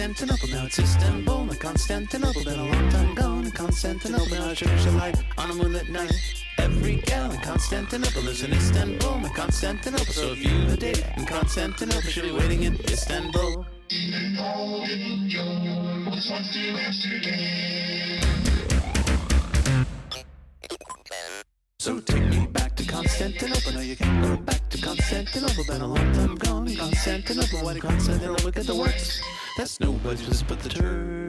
Constantinople. Now it's Istanbul, not Constantinople. Been a long time gone Constantinople. Now I cherish a light on a moonlit night. Every gal in Constantinople is in Istanbul, not Constantinople. So if you've a date in Constantinople, she'll be waiting in Istanbul. So take me back to Constantinople. No, you can't go back to Constantinople. Been a long time gone in Constantinople. Why did Constantinople get the works? places put the two.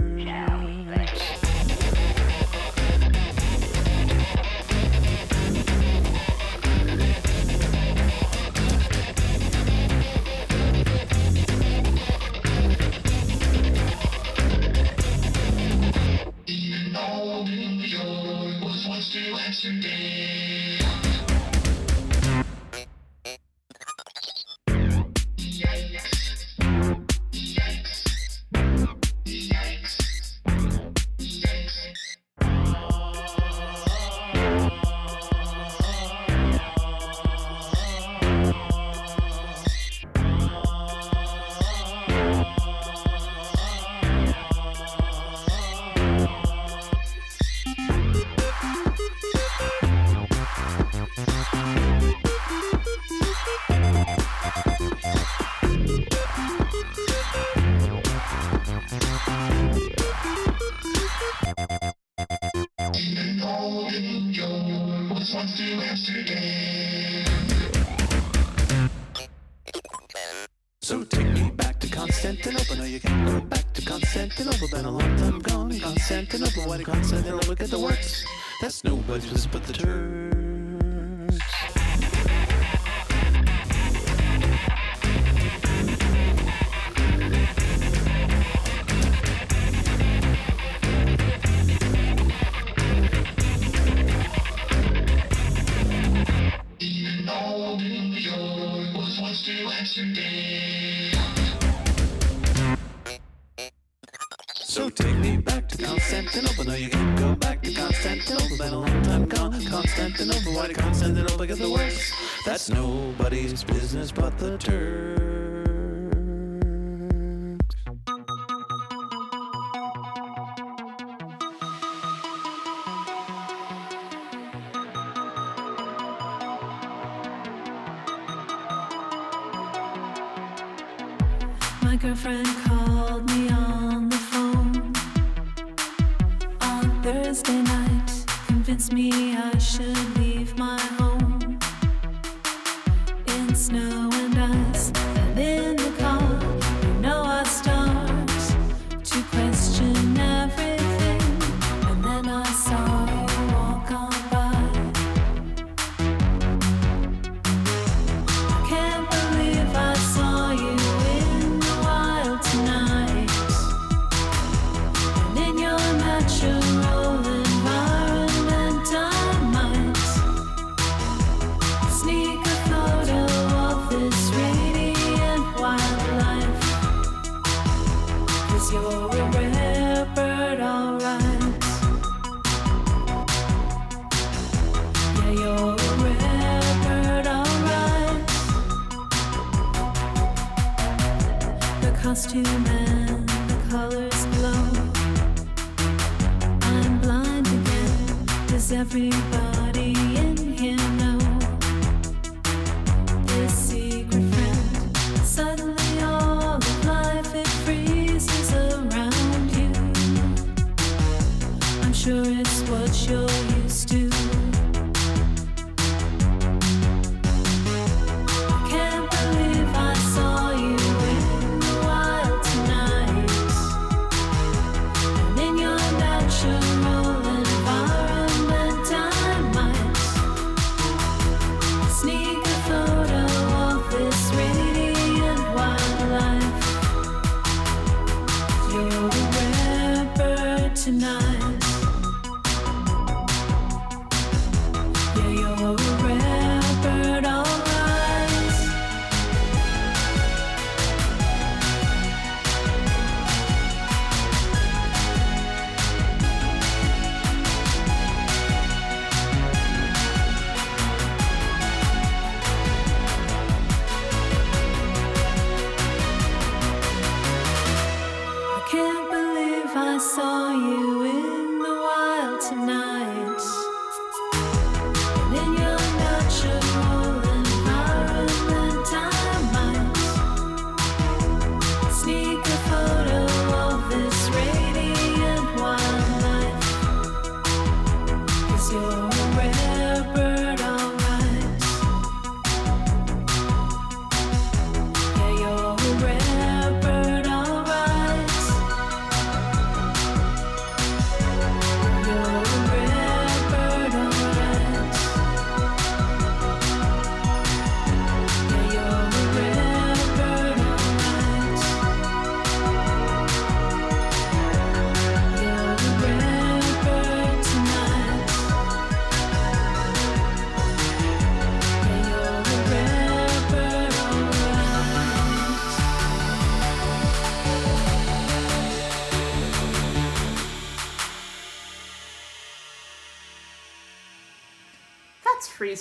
Thursday night convinced me I should leave.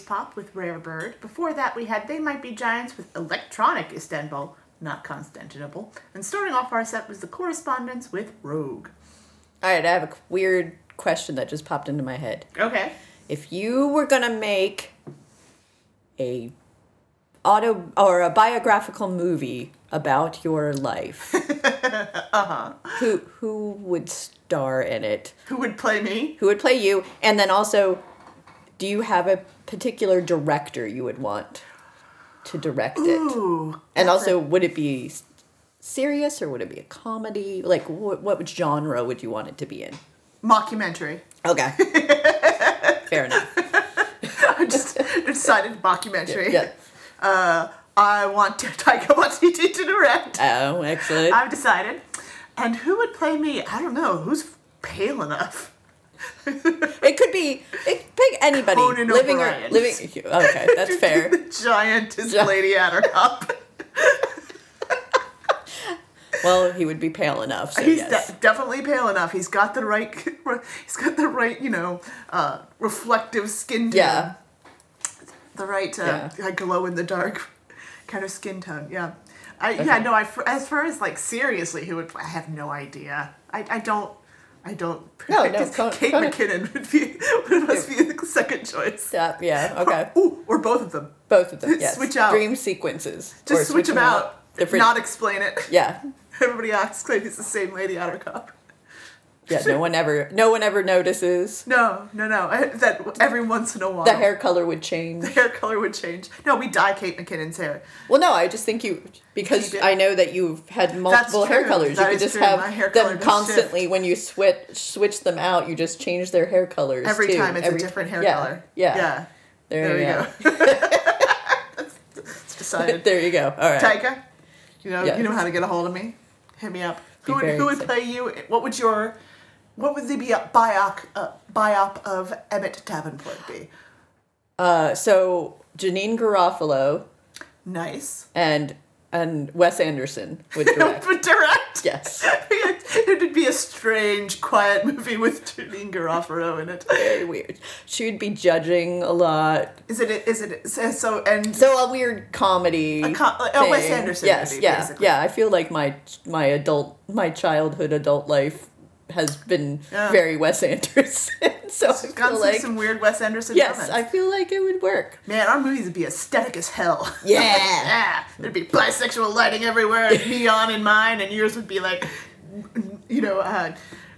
Pop with Rare Bird. Before that, we had They Might Be Giants with Electronic Istanbul, not Constantinople. And starting off our set was The Correspondence with Rogue. All right, I have a weird question that just popped into my head. Okay. If you were gonna make a auto or a biographical movie about your life, Uh-huh. who who would star in it? Who would play me? Who would play you? And then also, do you have a particular director you would want to direct it? Ooh. And also, a- would it be serious or would it be a comedy? Like, what, what genre would you want it to be in? Mockumentary. Okay. Fair enough. I just decided mockumentary. Yeah. Uh, I want Taika Waititi to direct. Oh, excellent. I've decided. And who would play me? I don't know. Who's pale enough? It could be it, pick anybody Conan living or living. Okay, that's fair. the giantess Gi- Lady Attercop. Well, he would be pale enough. So He's yes. de- definitely pale enough. He's got the right. He's got the right. You know, uh, reflective skin tone. Yeah. The right uh, glow in the dark kind of skin tone. Yeah. I, Yeah. No. I. As far as like seriously, who would? I have no idea. I. I don't. I don't. No, no, Kate Conan- McKinnon would be would must be the second choice. Yeah. Yeah. Okay. Ooh, or both of them. Both of them. Yes. Switch out. Dream sequences. Just Or switch, them out. Different. Not explain it. yeah. Everybody acts like it's the same Lady Attercop. Yeah. No one ever. No one ever notices. No, no, no. I, that every once in a while. The hair color would change. The hair color would change. No, we dye Kate McKinnon's hair. Well, no, I just think you because I know that you've had multiple hair colors. That you could just true. have hair them constantly when you switch switch them out. You just change their hair colors Every too. time it's Every- a different hair yeah, color. Yeah. Yeah. There, There you go. It's decided. there you go. All right. Taika, you know, Yeah. you know how to get a hold of me. Hit me up. Who would, who would play you? What would your, what would the be biop, uh, biop of Emmett Davenport be? Uh, so Janeane Garofalo Nice. and and Wes Anderson would direct. Would direct. yes. it would be a strange, quiet movie with Janeane Garofalo in it. Very weird. She would be judging a lot. Is it? Is it? So, so and So a weird comedy. A a Wes thing. Anderson Yes, movie, yeah, basically. yeah. I feel like my my adult, my childhood adult life has been Yeah. very Wes Anderson. so I She's got feel some, like some weird Wes Anderson yes, comments. I feel like it would work. Man, our movies would be aesthetic as hell. Yeah. yeah. There'd be bisexual lighting everywhere, neon in mine, and yours would be like, you know, uh,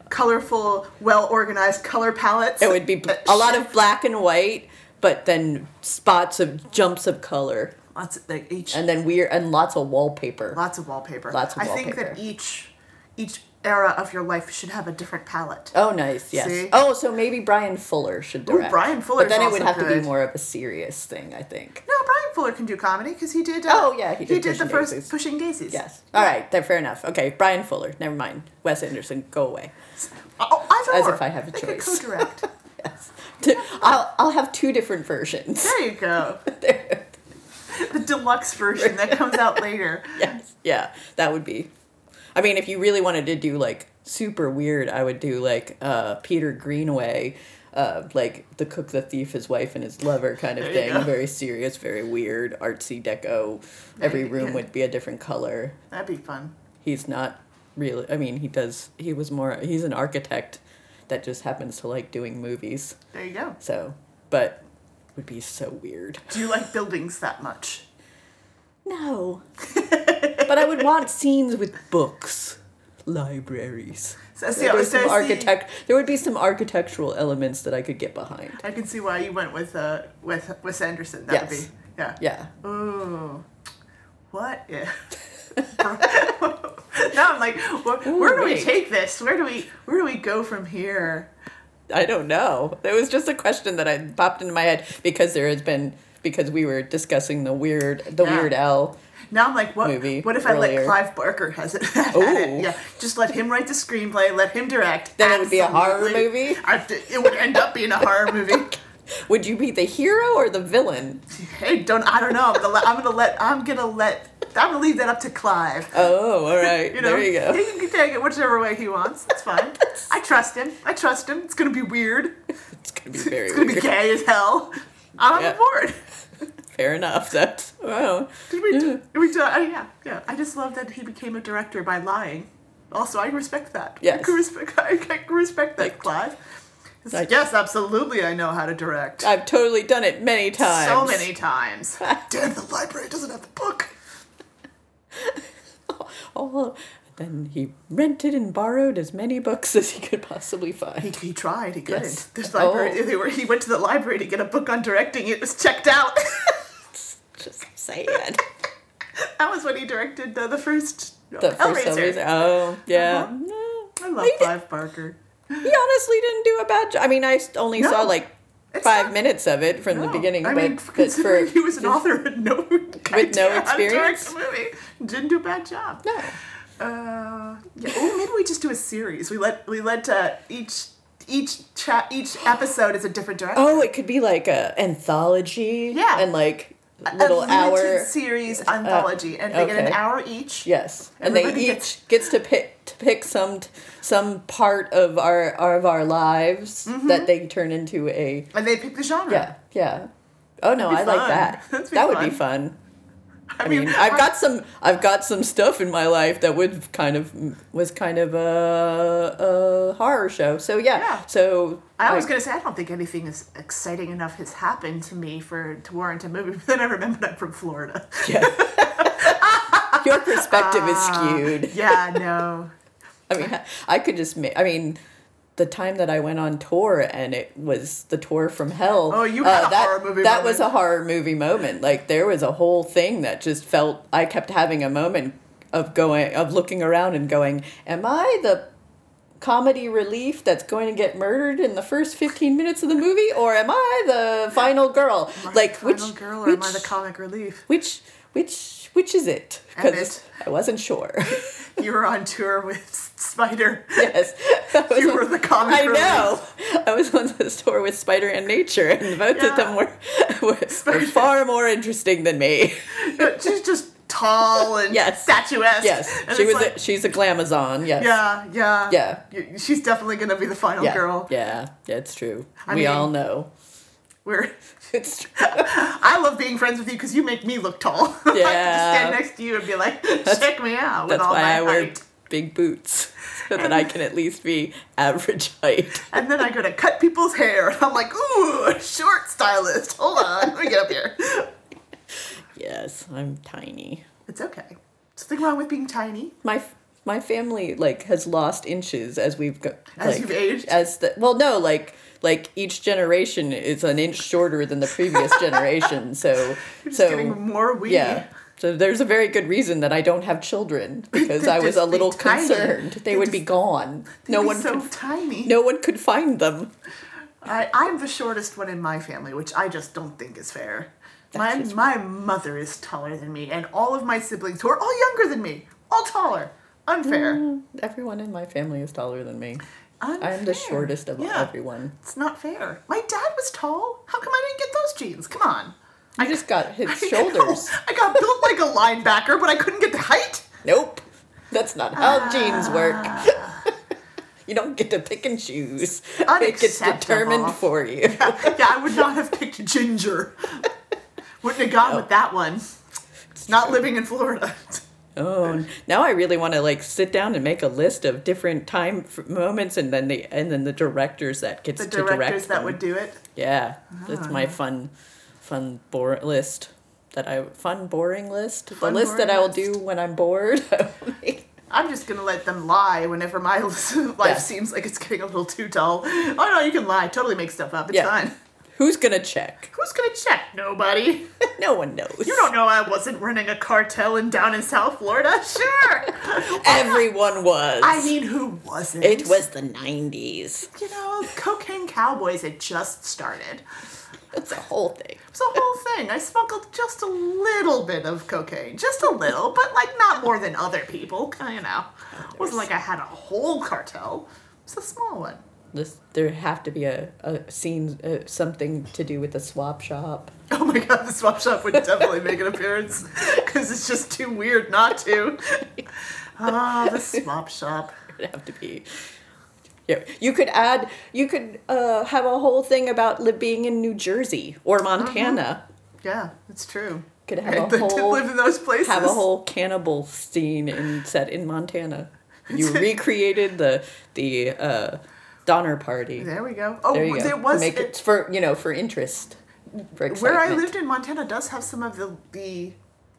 colorful, well organized color palettes. It would be a lot of black and white, but then spots of jumps of color. Lots of like each and then weird and lots of wallpaper. Lots of wallpaper. Lots of I think that each each era of your life should have a different palette. Oh, nice. Yes. See? Oh, so maybe Bryan Fuller should Ooh, direct. Bryan Fuller's But then it would have to be more of a serious thing, I think. No, Bryan Fuller can do comedy because he did. Uh, Oh, yeah, he did. he did the first Daisies. Pushing Daisies. Yes. All right. Then fair enough. Okay. Bryan Fuller. Never mind. Wes Anderson. Go away. Oh, either As or. if I have a They could choice. co-direct. T- I'll I'll have two different versions. there you go. the deluxe version that comes out later. Yes. Yeah. That would be. I mean, if you really wanted to do like super weird, I would do like uh, Peter Greenaway. Uh, like the cook, the thief, his wife, and his lover kind of thing. go. Very serious, very weird, artsy deco. Every room yeah. would be a different color. That'd be fun. he's not really i mean he does he was more he's an architect that just happens to like doing movies There you go. so but would be so weird Do you like buildings that much? no but i would want scenes with books libraries So- so- there, would so some architect there would be some architectural elements that i could get behind I can see why you went with uh with Wes Anderson. That Yes. would be yeah. yeah Ooh. What if? now I'm like, wh- where do we take this? Where do we where do we go from here? i don't know it was just a question that i popped into my head because there has been because we were discussing the weird the Yeah. weird al Now I'm like, what? Movie what if I earlier. let Clive Barker has it? Yeah, just let him write the screenplay, let him direct. Then it would be a horror movie? I, it would end up being a horror movie. Would you be the hero or the villain? Hey, don't I don't know. I'm gonna let I'm gonna let I'm gonna let I'm gonna leave that up to Clive. Oh, all right. You know, there you go. He can take it whichever way he wants. It's fine. I trust him. I trust him. It's gonna be weird. It's gonna be very It's gonna weird. be gay as hell. I'm Yeah. aboard. Fair enough. That's well. Did we? Do, we do, uh, yeah, yeah. I just love that he became a director by lying. Also, I respect that. I Yes. can respect, I can respect that, Clive. It's like, yes, absolutely. I know how to direct. I've totally done it many times. So many times. Damn, the library doesn't have the book. Oh, then he rented and borrowed as many books as he could possibly find. He, he tried. He couldn't. Yes. This library. Oh. They were, he went to the library to get a book on directing. It was checked out. Just saying. that was when he directed uh, the first The first Hellraiser. Oh, yeah. I love Clive Barker. He honestly didn't do a bad job. I mean, I only saw like five minutes of it from the beginning, I but, mean, but for he was an author with no with no idea how to direct experience. movie, didn't do a bad job. No. Uh, yeah. Oh, maybe we just do a series. We let we let uh, each each chat each episode is a different director. Oh, it could be like a anthology. Yeah. and like little hour series anthology, and they get an hour each. Yes, and they Everybody each gets- gets, to pick to pick some some part of our of our lives Mm-hmm. that they turn into a And they pick the genre. yeah yeah. Oh no, I That'd like that. That would be fun. I, mean, I've got some I've got some stuff in my life that would kind of was kind of a, a horror show. So yeah. So I was like- gonna say I don't think anything is exciting enough has happened to me for to warrant a movie. But then I remembered I'm from Florida. your perspective is Ah, skewed. Yeah, no. I mean, I could just make. I mean, the time that I went on tour and it was the tour from hell. Oh, you uh, had a that, horror movie That was a horror movie moment. Like there was a whole thing that just felt. I kept having a moment of going of looking around and going, "Am I the?" comedy relief that's going to get murdered in the first 15 minutes of the movie or am i the final girl like the which girl or am I the comic relief? which which which is it because i wasn't sure You were on tour with Spider. Yes. you were the comic I know. I was on this tour with Spider and Nature, and both of them were, were, were far more interesting than me. She's just tall and Yes. statuesque. Yes, And she was. like- a, she's a glamazon. Yes. Yeah, yeah. Yeah. She's definitely gonna be the final Yeah. girl. Yeah. Yeah. It's true. I we mean- all know. We're It's true. I love being friends with you because you make me look tall. I can just stand next to you and be like, check me out with That's all why my I wear height. big boots so that I can at least be average height. And then I go to cut people's hair, and I'm like, ooh, a short stylist. Hold on, let me get up here. Yes, I'm tiny. It's okay. Something wrong with being tiny. my my family like has lost inches as we've got As like, you've aged? as the well no like like each generation is an inch shorter than the previous generation so You're just so getting more wee. yeah so there's a very good reason that I don't have children because I was a little concerned they They'd would be gone no be one so could tiny. no one could find them I, I'm the shortest one in my family, which I just don't think is fair. My, my mother is taller than me, and all of my siblings, who are all younger than me, all taller. Unfair. Mm, everyone in my family is taller than me I am the shortest of Yeah. everyone It's not fair. My dad was tall. How come I didn't get those jeans? Come on. I just got his I know. shoulders I got built like a linebacker, but I couldn't get the height. Nope. That's not how jeans work. Ah. you don't get to pick and choose. It gets determined for you. yeah, I would not have picked ginger. Wouldn't have gone with that one. It's not living in Florida. Oh, now I really want to like sit down and make a list of different time f- moments, and then the and then the directors that gets The to direct directors that them. would do it. Yeah, that's my Ah. fun, fun bore list. That I fun boring list. Fun, the list that I will do when I'm bored. I'm just gonna let them lie whenever my life Yeah. seems like it's getting a little too dull. Oh no, you can lie. Totally make stuff up. It's Yeah. fine. Who's gonna check? Who's gonna check? Nobody. no one knows. You don't know I wasn't running a cartel in down in South Florida. Sure. Everyone was. I mean, who wasn't? It was the '90s. You know, cocaine cowboys had just started. It's a whole thing. It's a whole thing. I smuggled just a little bit of cocaine, just a little, but like not more than other people. You know, it wasn't like I had a whole cartel. It's a small one. This, there have to be a, a scene, uh, something to do with the swap shop. Oh my god, the swap shop would definitely make an appearance because it's just too weird not to. Ah, the swap shop. It would have to be. Yeah, you could add. You could uh, have a whole thing about li- being in New Jersey or Montana. Yeah, it's true. Could have Right, a to whole live in those places. Have a whole cannibal scene in set in Montana. You recreated the the uh, Donner Party. There we go. Oh, there you go. there was Make it for you know for interest. For Where I lived in Montana does have some of the the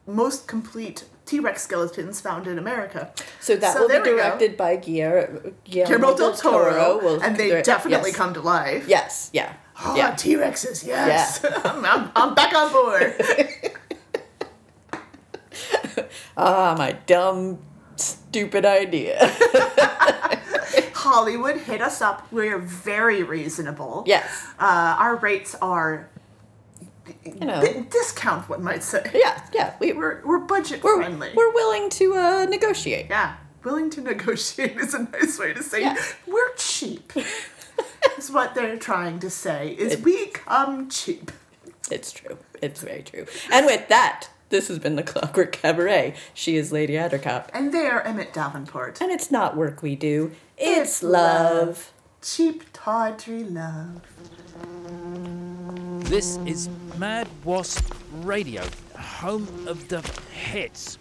most complete T Rex skeletons found in America. So that So will be directed by Guillermo, Guillermo del Toro, Will and they definitely yes. come to life. Yes, yeah. Oh, yeah. T Rexes, yes. I'm, I'm, I'm back on board. Ah, my dumb, stupid idea. Hollywood, hit us up. We're very reasonable. Yes. Uh, our rates are You know. discount, one might say. Yeah, yeah. We, we're, we're budget we're, friendly. We're willing to uh, negotiate. Yeah. Willing to negotiate is a nice way to say Yeah. we're cheap. is what they're trying to say is we come cheap. It's true. It's very true. And with that, this has been the Clockwork Cabaret. She is Lady Attercop. And they are Emmett Davenport. And it's not work we do, it's, It's love. love. Cheap, tawdry love. This is Mad Wasp Radio, home of the hits.